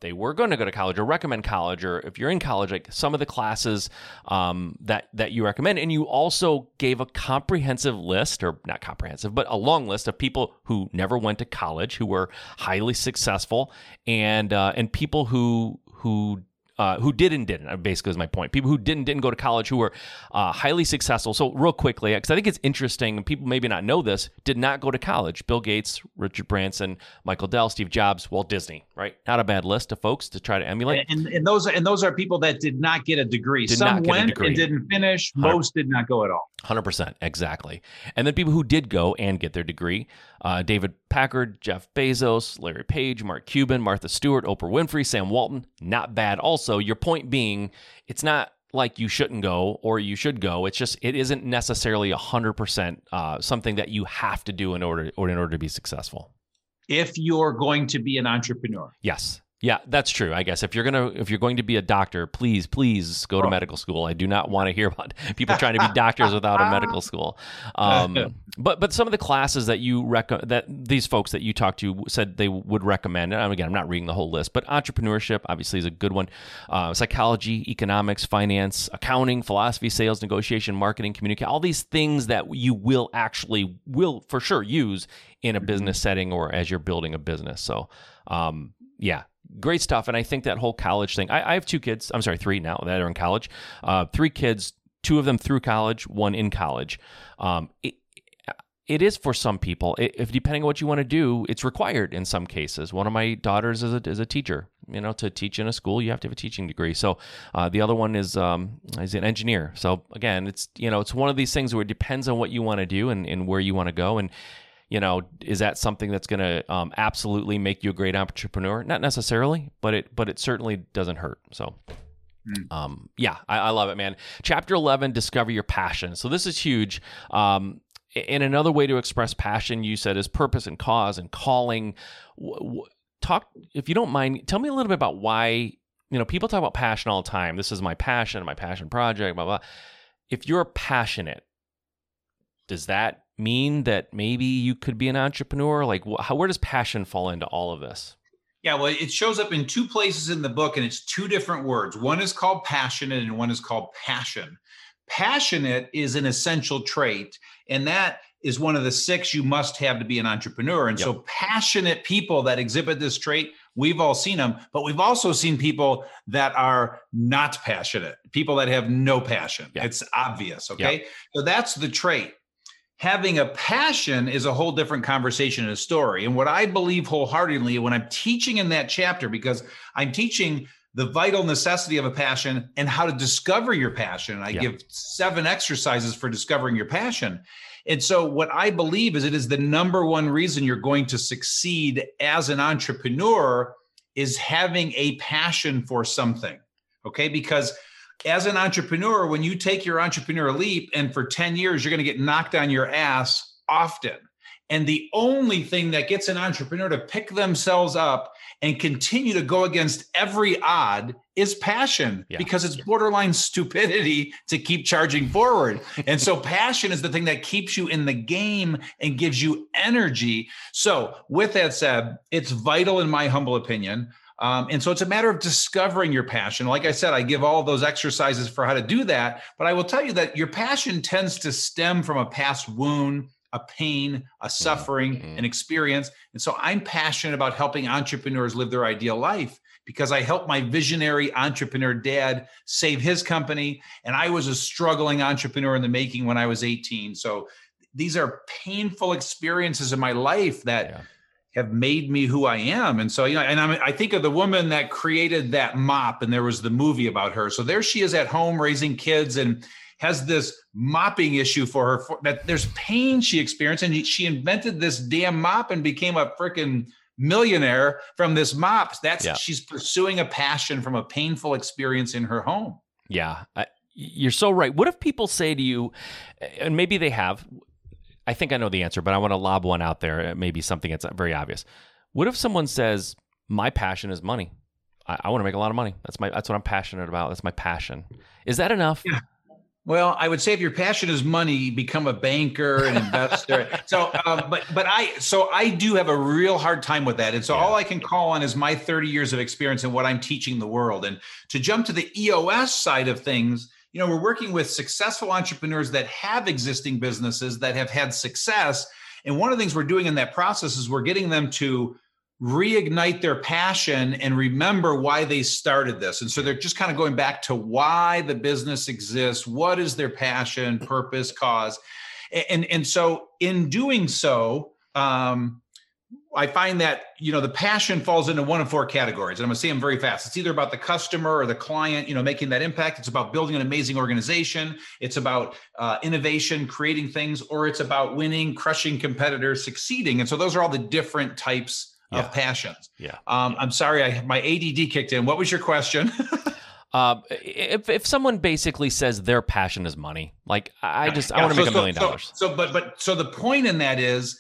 they were going to go to college or recommend college or if you're in college like some of the classes um, that that you recommend. And you also gave a comprehensive list or not comprehensive but a long list of people who never went to college who were highly successful and uh, and people who who uh, who did and didn't. Basically, is my point. People who didn't didn't go to college who were uh, highly successful. So, real quickly, because I think it's interesting, and people maybe not know this, did not go to college. Bill Gates, Richard Branson, Michael Dell, Steve Jobs, Walt Disney. Right? Not a bad list of folks to try to emulate. And, and those and those are people that did not get a degree. Did Some went degree. and didn't finish. Most did not go at all. Hundred percent, exactly. And then people who did go and get their degree: uh, David Packard, Jeff Bezos, Larry Page, Mark Cuban, Martha Stewart, Oprah Winfrey, Sam Walton. Not bad. Also, your point being, it's not like you shouldn't go or you should go. It's just it isn't necessarily hundred uh, percent something that you have to do in order or in order to be successful. If you're going to be an entrepreneur, yes, yeah, that's true. I guess if you're gonna if you're going to be a doctor, please please go to oh. medical school. I do not want to hear about people trying to be doctors without a medical school. Um, but but some of the classes that you rec- that these folks that you talked to said they would recommend. And again, I'm not reading the whole list, but entrepreneurship obviously is a good one. Uh, psychology, economics, finance, accounting, philosophy, sales, negotiation, marketing, communication. All these things that you will actually will for sure use in a mm-hmm. business setting or as you're building a business. So um, yeah, great stuff. And I think that whole college thing. I, I have two kids. I'm sorry, three now that are in college. Uh, three kids, two of them through college, one in college. Um, it, it is for some people. if depending on what you want to do, it's required in some cases. One of my daughters is a, is a teacher. You know, to teach in a school, you have to have a teaching degree. So uh, the other one is um, is an engineer. So again, it's you know, it's one of these things where it depends on what you want to do and, and where you want to go. And you know, is that something that's going to um, absolutely make you a great entrepreneur? Not necessarily, but it but it certainly doesn't hurt. So. Mm. Um, yeah, I, I, love it, man. Chapter 11, discover your passion. So this is huge. Um, and another way to express passion, you said, is purpose and cause and calling. Talk, if you don't mind, tell me a little bit about why, you know, people talk about passion all the time. This is my passion, my passion project, blah, blah. If you're passionate, does that mean that maybe you could be an entrepreneur? Like, wh- how, where does passion fall into all of this? Yeah, well, it shows up in two places in the book, and it's two different words. One is called passionate, and one is called passion. Passionate is an essential trait, and that is one of the six you must have to be an entrepreneur. And yep. so, passionate people that exhibit this trait, we've all seen them, but we've also seen people that are not passionate, people that have no passion. Yep. It's obvious. Okay. Yep. So, that's the trait having a passion is a whole different conversation and a story. And what I believe wholeheartedly when I'm teaching in that chapter, because I'm teaching the vital necessity of a passion and how to discover your passion. I yeah. give seven exercises for discovering your passion. And so, what I believe is it is the number one reason you're going to succeed as an entrepreneur is having a passion for something. Okay. Because as an entrepreneur, when you take your entrepreneur leap and for 10 years, you're going to get knocked on your ass often. And the only thing that gets an entrepreneur to pick themselves up and continue to go against every odd is passion yeah. because it's borderline stupidity to keep charging forward. and so passion is the thing that keeps you in the game and gives you energy. So, with that said, it's vital in my humble opinion. Um, and so it's a matter of discovering your passion. Like I said, I give all those exercises for how to do that. But I will tell you that your passion tends to stem from a past wound, a pain, a suffering, mm-hmm. an experience. And so I'm passionate about helping entrepreneurs live their ideal life because I helped my visionary entrepreneur dad save his company. And I was a struggling entrepreneur in the making when I was 18. So these are painful experiences in my life that yeah. Have made me who I am. And so, you know, and I'm, I think of the woman that created that mop, and there was the movie about her. So there she is at home raising kids and has this mopping issue for her for, that there's pain she experienced and she invented this damn mop and became a freaking millionaire from this mop that's yeah. she's pursuing a passion from a painful experience in her home yeah I, you're so right what if people say to you and maybe they have i think i know the answer but i want to lob one out there It may be something that's very obvious what if someone says my passion is money I, I want to make a lot of money that's my that's what i'm passionate about that's my passion is that enough yeah. Well, I would say if your passion is money, become a banker, and investor. so, um, but but I so I do have a real hard time with that, and so yeah. all I can call on is my 30 years of experience and what I'm teaching the world. And to jump to the EOS side of things, you know, we're working with successful entrepreneurs that have existing businesses that have had success. And one of the things we're doing in that process is we're getting them to reignite their passion and remember why they started this. And so they're just kind of going back to why the business exists, what is their passion, purpose, cause. And, and so in doing so, um, I find that you know the passion falls into one of four categories, and I'm going to say them very fast. It's either about the customer or the client, you know, making that impact. It's about building an amazing organization. It's about uh, innovation, creating things, or it's about winning, crushing competitors, succeeding. And so those are all the different types yeah. of passions. Yeah. Um, I'm sorry, I my ADD kicked in. What was your question? uh, if if someone basically says their passion is money, like I just yeah. I want to so, make a million so, dollars. So, but but so the point in that is,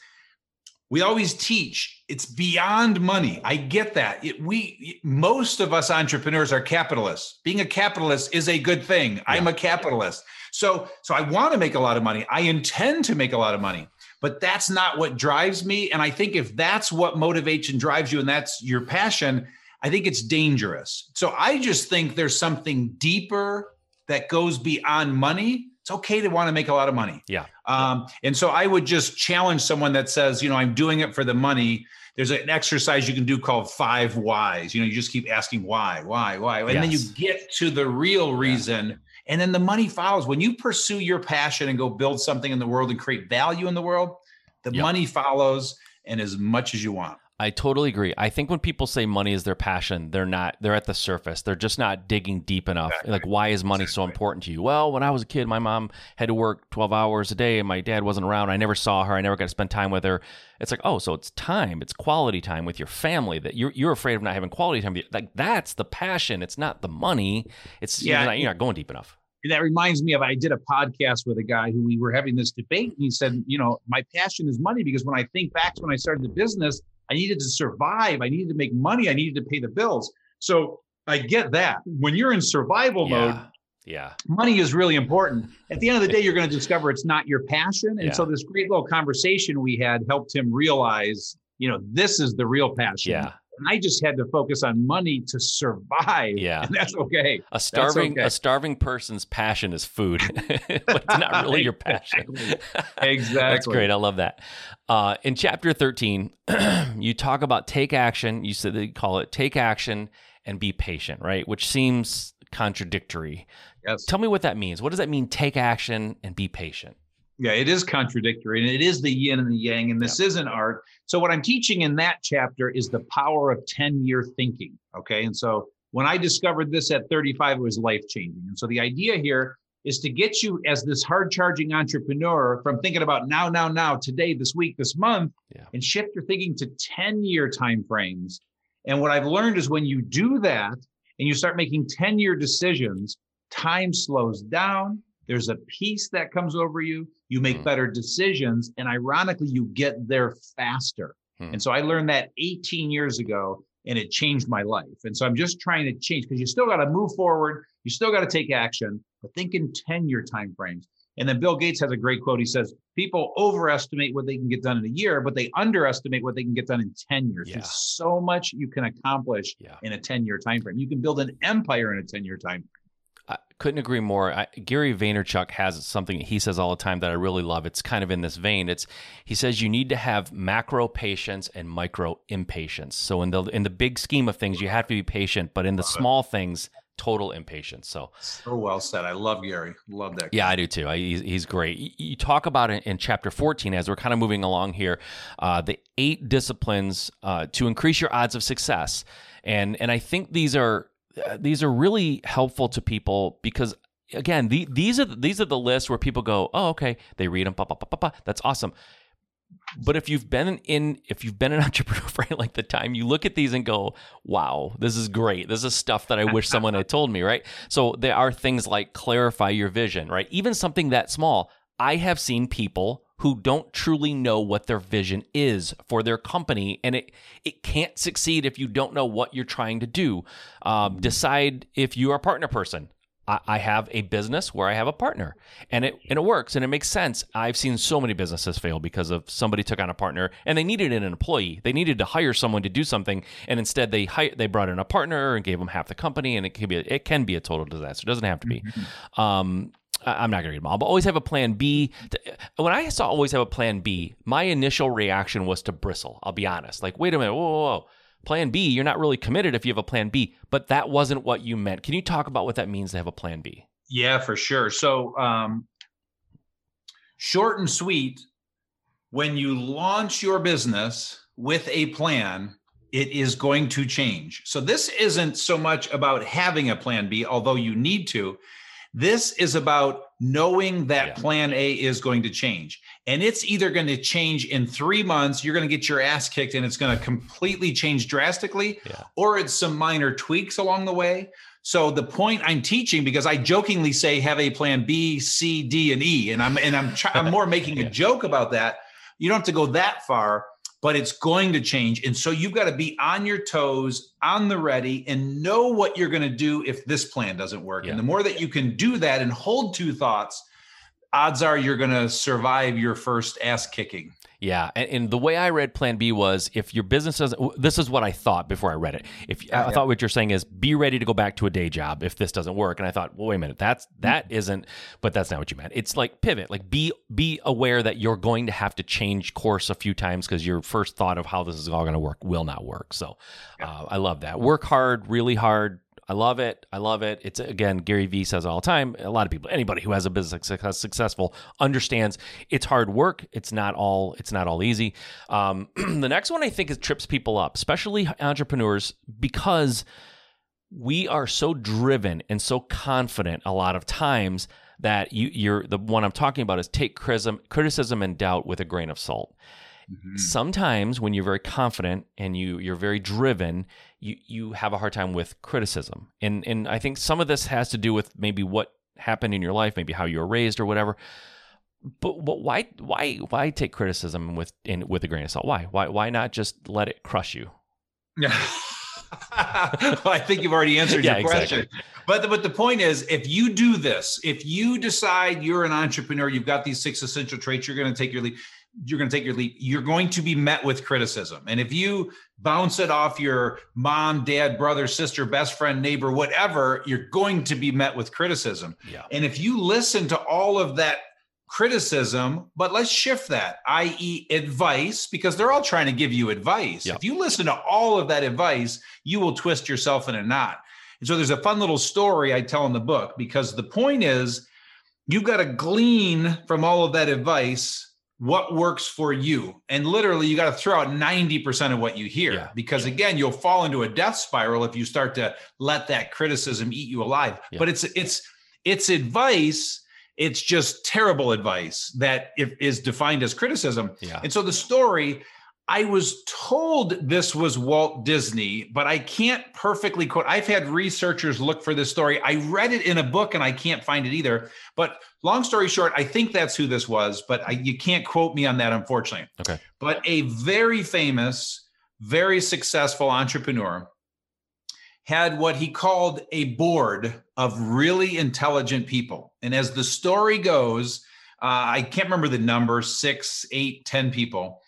we always teach it's beyond money. I get that. It, we most of us entrepreneurs are capitalists. Being a capitalist is a good thing. Yeah. I'm a capitalist. So so I want to make a lot of money. I intend to make a lot of money but that's not what drives me. And I think if that's what motivates and drives you and that's your passion, I think it's dangerous. So I just think there's something deeper that goes beyond money. It's okay to want to make a lot of money. Yeah. Um, and so I would just challenge someone that says, you know, I'm doing it for the money. There's an exercise you can do called five whys. You know, you just keep asking why, why, why. And yes. then you get to the real reason. Yeah and then the money follows. When you pursue your passion and go build something in the world and create value in the world, the yep. money follows and as much as you want. I totally agree. I think when people say money is their passion, they're not, they're at the surface. They're just not digging deep enough. Exactly. Like, why is money exactly. so important to you? Well, when I was a kid, my mom had to work 12 hours a day and my dad wasn't around. I never saw her. I never got to spend time with her. It's like, oh, so it's time. It's quality time with your family that you're, you're afraid of not having quality time. Like, that's the passion. It's not the money. It's, yeah, you're not, you're not going deep enough that reminds me of I did a podcast with a guy who we were having this debate. And he said, you know, my passion is money because when I think back to when I started the business, I needed to survive. I needed to make money. I needed to pay the bills. So I get that. When you're in survival yeah. mode, yeah, money is really important. At the end of the day, you're going to discover it's not your passion. And yeah. so this great little conversation we had helped him realize, you know, this is the real passion. Yeah. And I just had to focus on money to survive. Yeah. And that's okay. A starving okay. a starving person's passion is food, but it's not really your passion. exactly. exactly. that's great. I love that. Uh, in chapter 13, you talk about take action. You said they call it take action and be patient, right? Which seems contradictory. Yes. Tell me what that means. What does that mean? Take action and be patient. Yeah, it is contradictory and it is the yin and the yang, and this yeah. is an art. So, what I'm teaching in that chapter is the power of 10 year thinking. Okay. And so, when I discovered this at 35, it was life changing. And so, the idea here is to get you as this hard charging entrepreneur from thinking about now, now, now, today, this week, this month, Yeah. and shift your thinking to 10 year time frames. And what I've learned is when you do that and you start making 10 year decisions, time slows down. There's a peace that comes over you. You make Mm. better decisions. And ironically, you get there faster. Hmm. And so I learned that 18 years ago and it changed my life. And so I'm just trying to change because you still got to move forward. You still got to take action, but think in 10 year time frames. And then Bill Gates has a great quote. He says, People overestimate what they can get done in a year, but they underestimate what they can get done in 10 years. Yeah. There's so much you can accomplish Yeah. in a 10 year time frame. You can build an empire in a 10 year time I couldn't agree more. I, Gary Vaynerchuk has something he says all the time that I really love. It's kind of in this vein. It's he says you need to have macro patience and micro impatience. So in the in the big scheme of things, you have to be patient, but in the small things, total impatience. So So well said. I love Gary. Love that. yeah, I do too. I, he's, he's great. You, talk about it in chapter 14 as we're kind of moving along here, uh, the eight disciplines uh, to increase your odds of success, and and I think these are Uh, these are really helpful to people because again, the, these are these are the lists where people go, oh, okay, they read them, pa, pa, pa, that's awesome. But if you've been in, if you've been an entrepreneur for length of time, you look at these and go, "Wow, this is great. This is stuff that I wish someone had told me." Right? So there are things like clarify your vision. Right? Even something that small. I have seen people who don't truly know what their vision is for their company, and it it can't succeed if you don't know what you're trying to do. Um, decide if you are a partner person. I I have a business where I have a partner, and it and it works and it makes sense. I've seen so many businesses fail because of somebody took on a partner and they needed an employee. They needed to hire someone to do something, and instead they hired, they brought in a partner and gave them half the company, and it can be a, it can be a total disaster. It doesn't have to be. Um, I- I'm not going to read them all, but always have a plan B. When I saw always have a plan B, my initial reaction was to bristle. I'll be honest. Like, wait a minute, whoa, whoa, whoa. Plan B, you're not really committed if you have a plan B, but that wasn't what you meant. Can you talk about what that means to have a plan B? Yeah, for sure. So, um, short and sweet, when you launch your business with a plan, it is going to change. So, this isn't so much about having a plan B, although you need to. This is about knowing that Yeah. plan A is going to change. And it's either going to change in three months, you're going to get your ass kicked, and it's going to completely change drastically, Yeah. or it's some minor tweaks along the way. So the point I'm teaching, because I jokingly say have a plan B, C, D, and E, and I'm and I'm I'm more making Yeah. a joke about that. You don't have to go that far, but it's going to change, and so you've got to be on your toes, on the ready, and know what you're going to do if this plan doesn't work. Yeah. And the more that you can do that and hold two thoughts, odds are you're going to survive your first ass kicking. Yeah, and, and the way I read Plan B was if your business doesn't. This is what I thought before I read it. If I Yeah, yeah. thought what you're saying is be ready to go back to a day job if this doesn't work, and I thought, well, wait a minute, that's that isn't. But that's not what you meant. It's like pivot. Like be be aware that you're going to have to change course a few times because your first thought of how this is all going to work will not work. So uh, I love that. Work hard, really hard. I love it. I love it. It's again, Gary Vee says all the time. A lot of people, anybody who has a business success, successful, understands it's hard work. It's not all. It's not all easy. Um, the next one I think is trips people up, especially entrepreneurs, because we are so driven and so confident a lot of times that you, you're the one I'm talking about is take criticism, criticism and doubt with a grain of salt sometimes when you're very confident and you you're very driven you you have a hard time with criticism and and i think some of this has to do with maybe what happened in your life maybe how you were raised or whatever but, but why why why take criticism with in with a grain of salt why why why not just let it crush you Yeah. well, I think you've already answered Yeah, your question. exactly. But the, but the point is, if you do this, if you decide you're an entrepreneur, you've got these six essential traits, you're going to take your leap. You're going to take your leap. You're going to be met with criticism, and if you bounce it off your mom, dad, brother, sister, best friend, neighbor, whatever, you're going to be met with criticism. yeah And if you listen to all of that criticism, but let's shift that, i.e., advice, because they're all trying to give you advice. Yep. If you listen to all of that advice, you will twist yourself in a knot. And so there's a fun little story I tell in the book because the point is you've got to glean from all of that advice what works for you. And literally, you got to throw out 90% of what you hear Yeah. because, again, you'll fall into a death spiral if you start to let that criticism eat you alive. Yeah. But it's, it's, It's advice. It's just terrible advice that is defined as criticism. Yeah. And so the story, I was told this was Walt Disney, but I can't perfectly quote. I've had researchers look for this story. I read it in a book and I can't find it either. But long story short, I think that's who this was, but I, you can't quote me on that, unfortunately. Okay. But a very famous, very successful entrepreneur had what he called a board of really intelligent people. And as the story goes, uh, I can't remember the number six, eight, ten people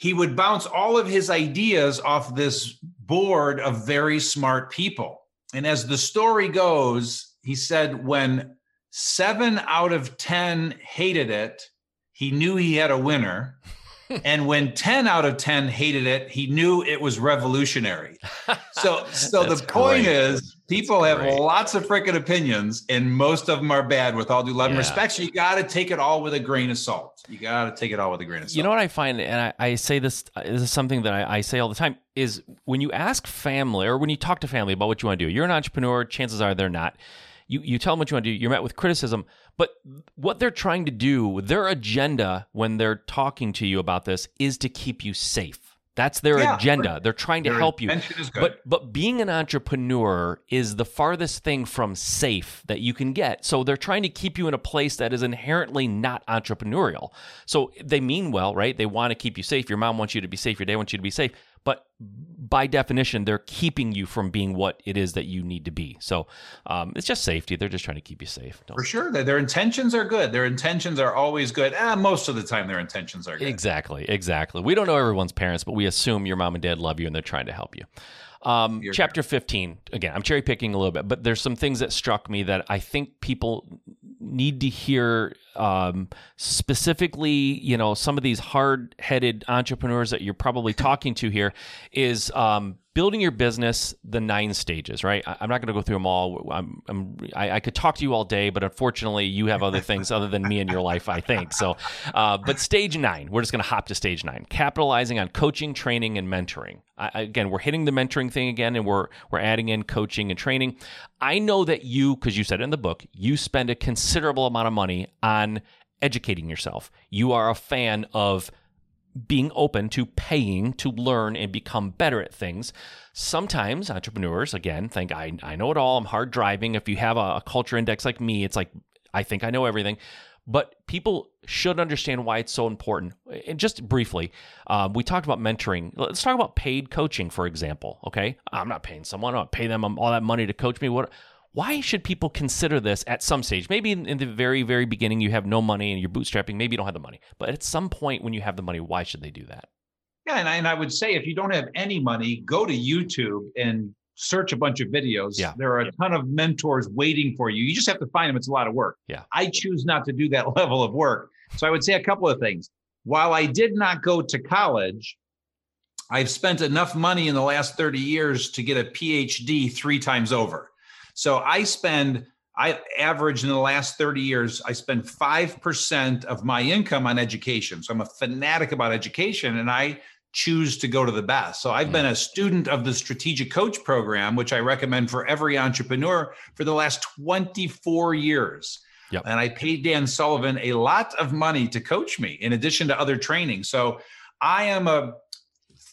he would bounce all of his ideas off this board of very smart people. And as the story goes, he said when seven out of 10 hated it, he knew he had a winner. and when 10 out of 10 hated it, he knew it was revolutionary. So, so the point great. is, people have lots of freaking opinions, and most of them are bad with all due love and respect. So you got to take it all with a grain of salt. You got to take it all with a grain of salt. You know what I find, and I, I say this, uh, this is something that I, I say all the time, is when you ask family or when you talk to family about what you want to do, you're an entrepreneur, chances are they're not. You, you tell them what you want to do, you're met with criticism, but what they're trying to do, their agenda when they're talking to you about this is to keep you safe. That's their Yeah, agenda. They're trying to help you. intention is good. But but being an entrepreneur is the farthest thing from safe that you can get. So they're trying to keep you in a place that is inherently not entrepreneurial. So they mean well, right? They want to keep you safe. Your mom wants you to be safe. Your dad wants you to be safe. But by definition, they're keeping you from being what it is that you need to be. So um, it's just safety. They're just trying to keep you safe. Don't- For sure, their, their intentions are good. Their intentions are always good. Ah, most of the time, their intentions are good. Exactly, exactly. We don't know everyone's parents, but we assume your mom and dad love you and they're trying to help you. Um, chapter 15, again, I'm cherry picking a little bit, but there's some things that struck me that I think people need to hear um, specifically, you know, some of these hard headed entrepreneurs that you're probably talking to here is um, building your business the nine stages, right? I, I'm not going to go through them all. I'm, I'm, I, I could talk to you all day, but unfortunately, you have other things other than me in your life, I think. So, uh, but stage nine, we're just going to hop to stage nine, capitalizing on coaching, training, and mentoring. I, again, we're hitting the mentoring thing again, and we're we're adding in coaching and training. I know that you, because you said it in the book, you spend a considerable amount of money on educating yourself. You are a fan of being open to paying to learn and become better at things. Sometimes entrepreneurs, again, think I, I know it all. I'm hard driving. If you have a, a culture index like me, it's like I think I know everything. But people should understand why it's so important. And just briefly, um, we talked about mentoring. Let's talk about paid coaching, for example. Okay, I'm not paying someone. I don't pay them all that money to coach me. What? Why should people consider this at some stage? Maybe in, in the very, very beginning, you have no money and you're bootstrapping. Maybe you don't have the money. But at some point, when you have the money, why should they do that? Yeah, and I, and I would say if you don't have any money, go to YouTube and search a bunch of videos. Yeah. There are a ton of mentors waiting for you. You just have to find them. It's a lot of work. Yeah. I choose not to do that level of work. So I would say a couple of things. While I did not go to college, I've spent enough money in the last 30 years to get a PhD three times over. So I spend, I average in the last 30 years, I spend 5% of my income on education. So I'm a fanatic about education and I choose to go to the best. So I've been a student of the strategic coach program, which I recommend for every entrepreneur for the last 24 years. Yep. And I paid Dan Sullivan a lot of money to coach me in addition to other training. So I am a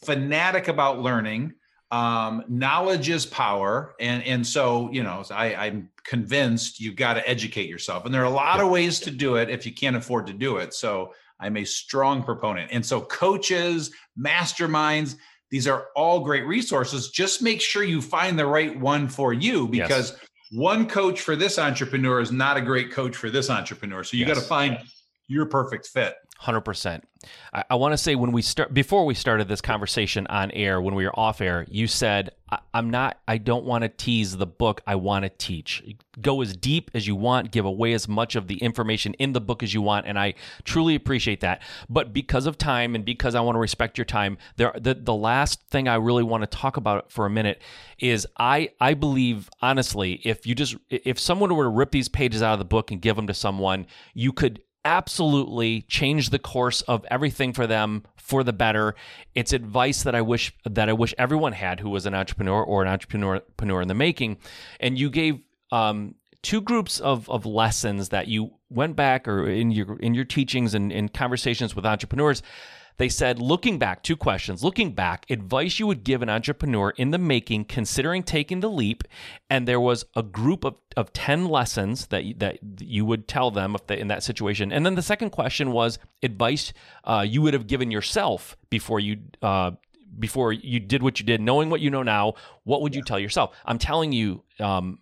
fanatic about learning. Um, knowledge is power. And, and so, you know, I, I'm convinced you've got to educate yourself. And there are a lot of ways to do it if you can't afford to do it. So I'm a strong proponent. And so coaches, masterminds, these are all great resources. Just make sure you find the right one for you Yes. because one coach for this entrepreneur is not a great coach for this entrepreneur. So you got to Yes. find your perfect fit. Hundred percent. I, I want to say when we start before we started this conversation on air, when we were off air, you said, I, "I'm not. I don't want to tease the book. I want to teach. Go as deep as you want. Give away as much of the information in the book as you want." And I truly appreciate that. But because of time and because I want to respect your time, there the the last thing I really want to talk about for a minute is I I believe honestly, if you just if someone were to rip these pages out of the book and give them to someone, you could absolutely change the course of everything for them for the better. It's advice that I wish that I wish everyone had who was an entrepreneur or an entrepreneur in the making. And you gave um, two groups of, of lessons that you went back or in your in your teachings and in conversations with entrepreneurs they said, looking back, two questions. Looking back, advice you would give an entrepreneur in the making, considering taking the leap. And there was a group of, of 10 lessons that, that you would tell them if they, in that situation. And then the second question was advice uh, you would have given yourself before you. Uh, before you did what you did, knowing what you know now, what would you tell yourself? I'm telling you, um,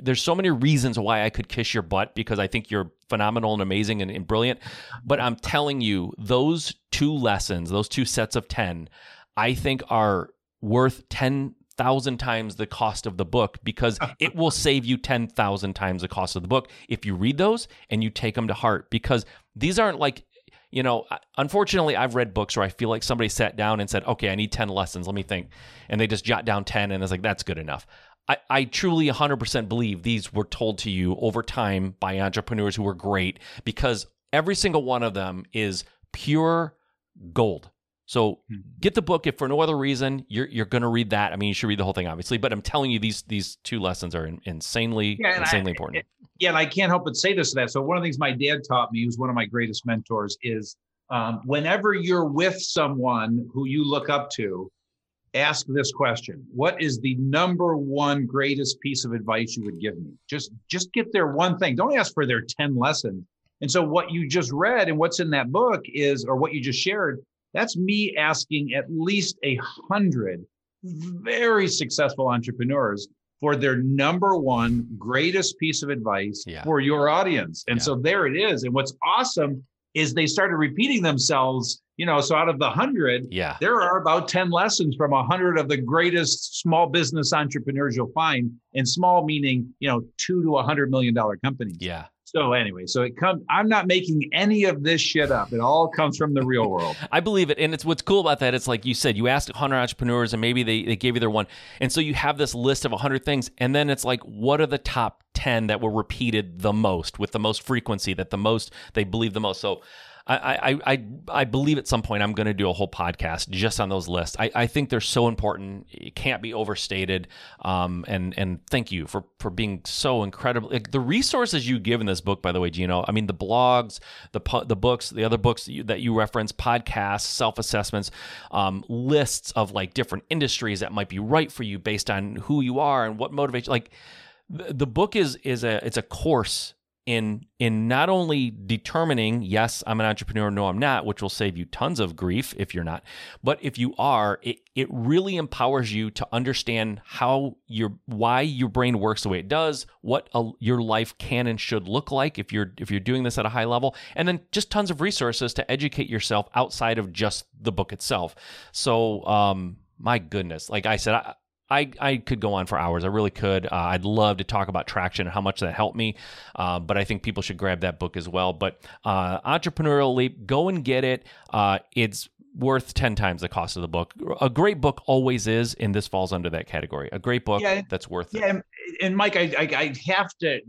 there's so many reasons why I could kiss your butt because I think you're phenomenal and amazing and, and, brilliant. But I'm telling you, those two lessons, those two sets of 10, I think are worth 10,000 times the cost of the book because it will save you 10,000 times the cost of the book if you read those and you take them to heart because these aren't like you know, unfortunately, I've read books where I feel like somebody sat down and said, okay, I need 10 lessons. Let me think. And they just jot down 10 and it's like, that's good enough. I, I truly 100% believe these were told to you over time by entrepreneurs who were great because every single one of them is pure gold. So hmm. get the book if for no other reason you're you're going to read that. I mean, you should read the whole thing, obviously. But I'm telling you, these these two lessons are insanely yeah, insanely I, important. Yeah, and I can't help but say this to that. So one of the things my dad taught me, who's one of my greatest mentors, is um, whenever you're with someone who you look up to, ask this question. What is the number one greatest piece of advice you would give me? Just just get their one thing. Don't ask for their 10 lessons. And so what you just read and what's in that book is or what you just shared that's me asking at least a hundred very successful entrepreneurs for their number one greatest piece of advice yeah. for your audience. And yeah. so there it is. And what's awesome is they started repeating themselves you know so out of the 100 yeah there are about 10 lessons from 100 of the greatest small business entrepreneurs you'll find and small meaning you know 2 to a 100 million dollar companies yeah so anyway, so it comes. I'm not making any of this shit up. It all comes from the real world. I believe it, and it's what's cool about that. It's like you said, you asked 100 entrepreneurs, and maybe they they gave you their one, and so you have this list of 100 things, and then it's like, what are the top 10 that were repeated the most with the most frequency, that the most they believe the most. So I, I, I, I believe at some point I'm going to do a whole podcast just on those lists. I, I think they're so important. It can't be overstated. Um, and, and thank you for, for being so incredible. Like the resources you give in this book, by the way, Gino, I mean, the blogs, the, the books, the other books that you, that you reference, podcasts, self-assessments, um, lists of like different industries that might be right for you based on who you are and what motivates you. Like the book is, is a, it's a course in in not only determining yes i'm an entrepreneur no i'm not which will save you tons of grief if you're not but if you are it, it really empowers you to understand how your why your brain works the way it does what a, your life can and should look like if you're if you're doing this at a high level and then just tons of resources to educate yourself outside of just the book itself. So um my goodness like i said I, I, I could go on for hours. I really could. Uh, I'd love to talk about traction and how much that helped me. Uh, but I think people should grab that book as well. But uh, Entrepreneurial Leap, go and get it. Uh, it's worth 10 times the cost of the book. A great book always is, and this falls under that category. A great book yeah, that's worth yeah, it. And, and Mike, I, I, I have to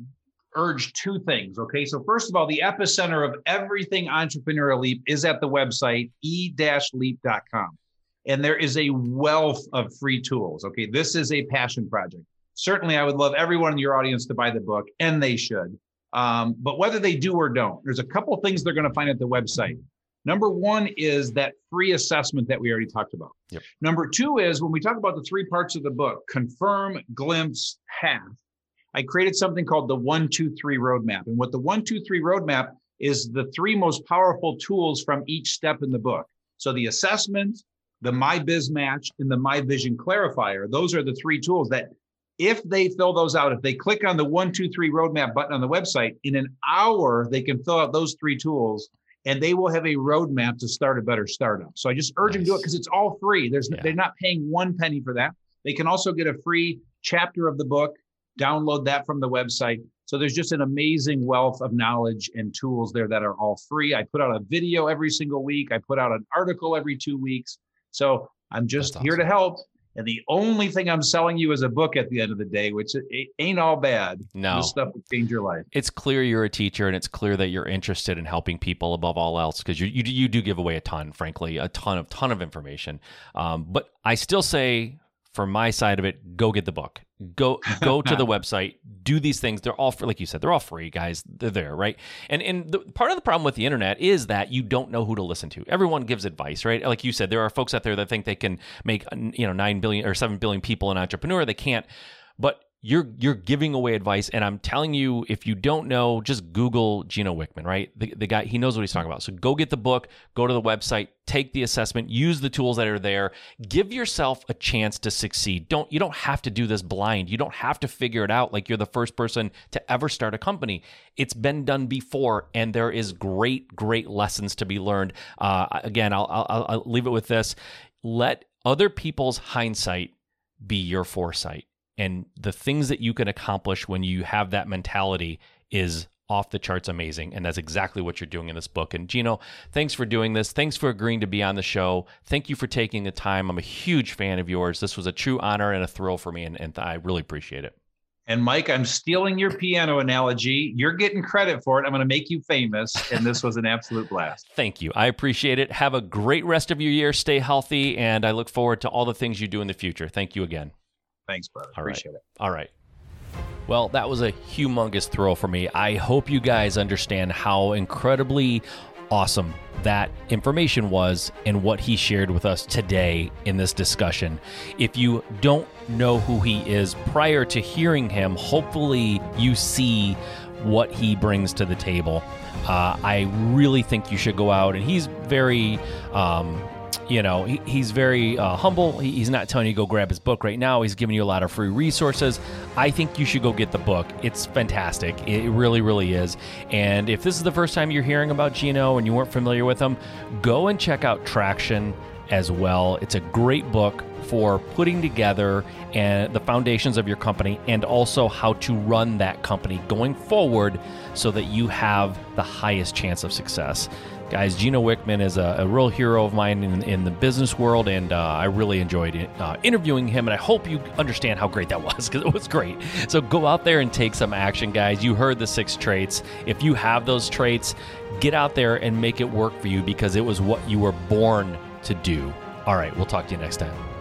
urge two things. Okay. So, first of all, the epicenter of everything Entrepreneurial Leap is at the website e-leap.com and there is a wealth of free tools. Okay, this is a passion project. Certainly, I would love everyone in your audience to buy the book, and they should. Um, but whether they do or don't, there's a couple things they're going to find at the website. Number one is that free assessment that we already talked about. Yep. Number two is when we talk about the three parts of the book confirm, glimpse, have. I created something called the one, two, three roadmap. And what the one, two, three roadmap is the three most powerful tools from each step in the book. So the assessment, the My Biz Match, and the My Vision Clarifier. Those are the three tools that, if they fill those out, if they click on the one, two, three roadmap button on the website, in an hour, they can fill out those three tools and they will have a roadmap to start a better startup. So I just urge nice. them to do it because it's all free. There's yeah. they're not paying one penny for that. They can also get a free chapter of the book, download that from the website. So there's just an amazing wealth of knowledge and tools there that are all free. I put out a video every single week. I put out an article every two weeks. So I'm just awesome. here to help. And the only thing I'm selling you is a book at the end of the day, which ain't all bad. No, this stuff will change your life. It's clear you're a teacher, and it's clear that you're interested in helping people above all else because you, you you do give away a ton, frankly, a ton of ton of information. Um, but I still say, from my side of it, go get the book Go go to the website, do these things. They're all for, like you said, they're all free, guys. They're there, right? And and the, part of the problem with the internet is that you don't know who to listen to. Everyone gives advice, right? Like you said, there are folks out there that think they can make you know nine billion or seven billion people an entrepreneur. They can't. But you're you're giving away advice. And i'm telling you if you don't know just google gino wickman right? The, the guy he knows what he's talking about. So go get the book go to the website take the assessment use the tools that are there. Give yourself a chance to succeed. Don't you don't have to do this blind. You don't have to figure it out like you're the first person to ever start a company. It's been done before and there is great great lessons to be learned. Uh, again I'll, I'll, I'll leave it with this. Let other people's hindsight be your foresight and the things that you can accomplish when you have that mentality is off the charts amazing and that's exactly what you're doing in this book and gino thanks for doing this thanks for agreeing to be on the show thank you for taking the time i'm a huge fan of yours this was a true honor and a thrill for me and, and i really appreciate it and Mike, I'm stealing your piano analogy. You're getting credit for it. I'm going to make you famous. And this was an absolute blast. Thank you. I appreciate it. Have a great rest of your year. Stay healthy. And I look forward to all the things you do in the future. Thank you again. Thanks, brother. All Appreciate right. it. All right. Well, that was a humongous thrill for me. I hope you guys understand how incredibly awesome that information was and what he shared with us today in this discussion. If you don't know who he is prior to hearing him, hopefully you see what he brings to the table. Uh, I really think you should go out, and he's very um, you know, he, he's very uh, humble. He, he's not telling you go grab his book right now. He's giving you a lot of free resources. I think you should go get the book. It's fantastic. It really, really is. And if this is the first time you're hearing about Gino and you weren't familiar with him, go and check out Traction as well. It's a great book for putting together and the foundations of your company and also how to run that company going forward so that you have the highest chance of success. Guys, Gino Wickman is a, a real hero of mine in, in the business world, and uh, I really enjoyed uh, interviewing him. And I hope you understand how great that was because it was great. So go out there and take some action, guys. You heard the six traits. If you have those traits, get out there and make it work for you because it was what you were born to do. All right, we'll talk to you next time.